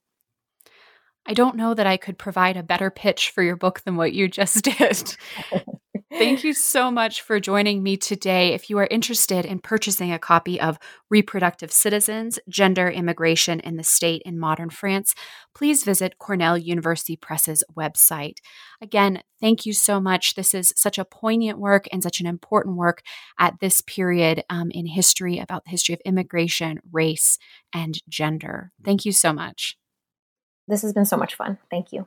I don't know that I could provide a better pitch for your book than what you just [laughs] did. [laughs] Thank you so much for joining me today. If you are interested in purchasing a copy of Reproductive Citizens Gender, Immigration in the State in Modern France, please visit Cornell University Press's website. Again, thank you so much. This is such a poignant work and such an important work at this period um, in history about the history of immigration, race, and gender. Thank you so much. This has been so much fun. Thank you.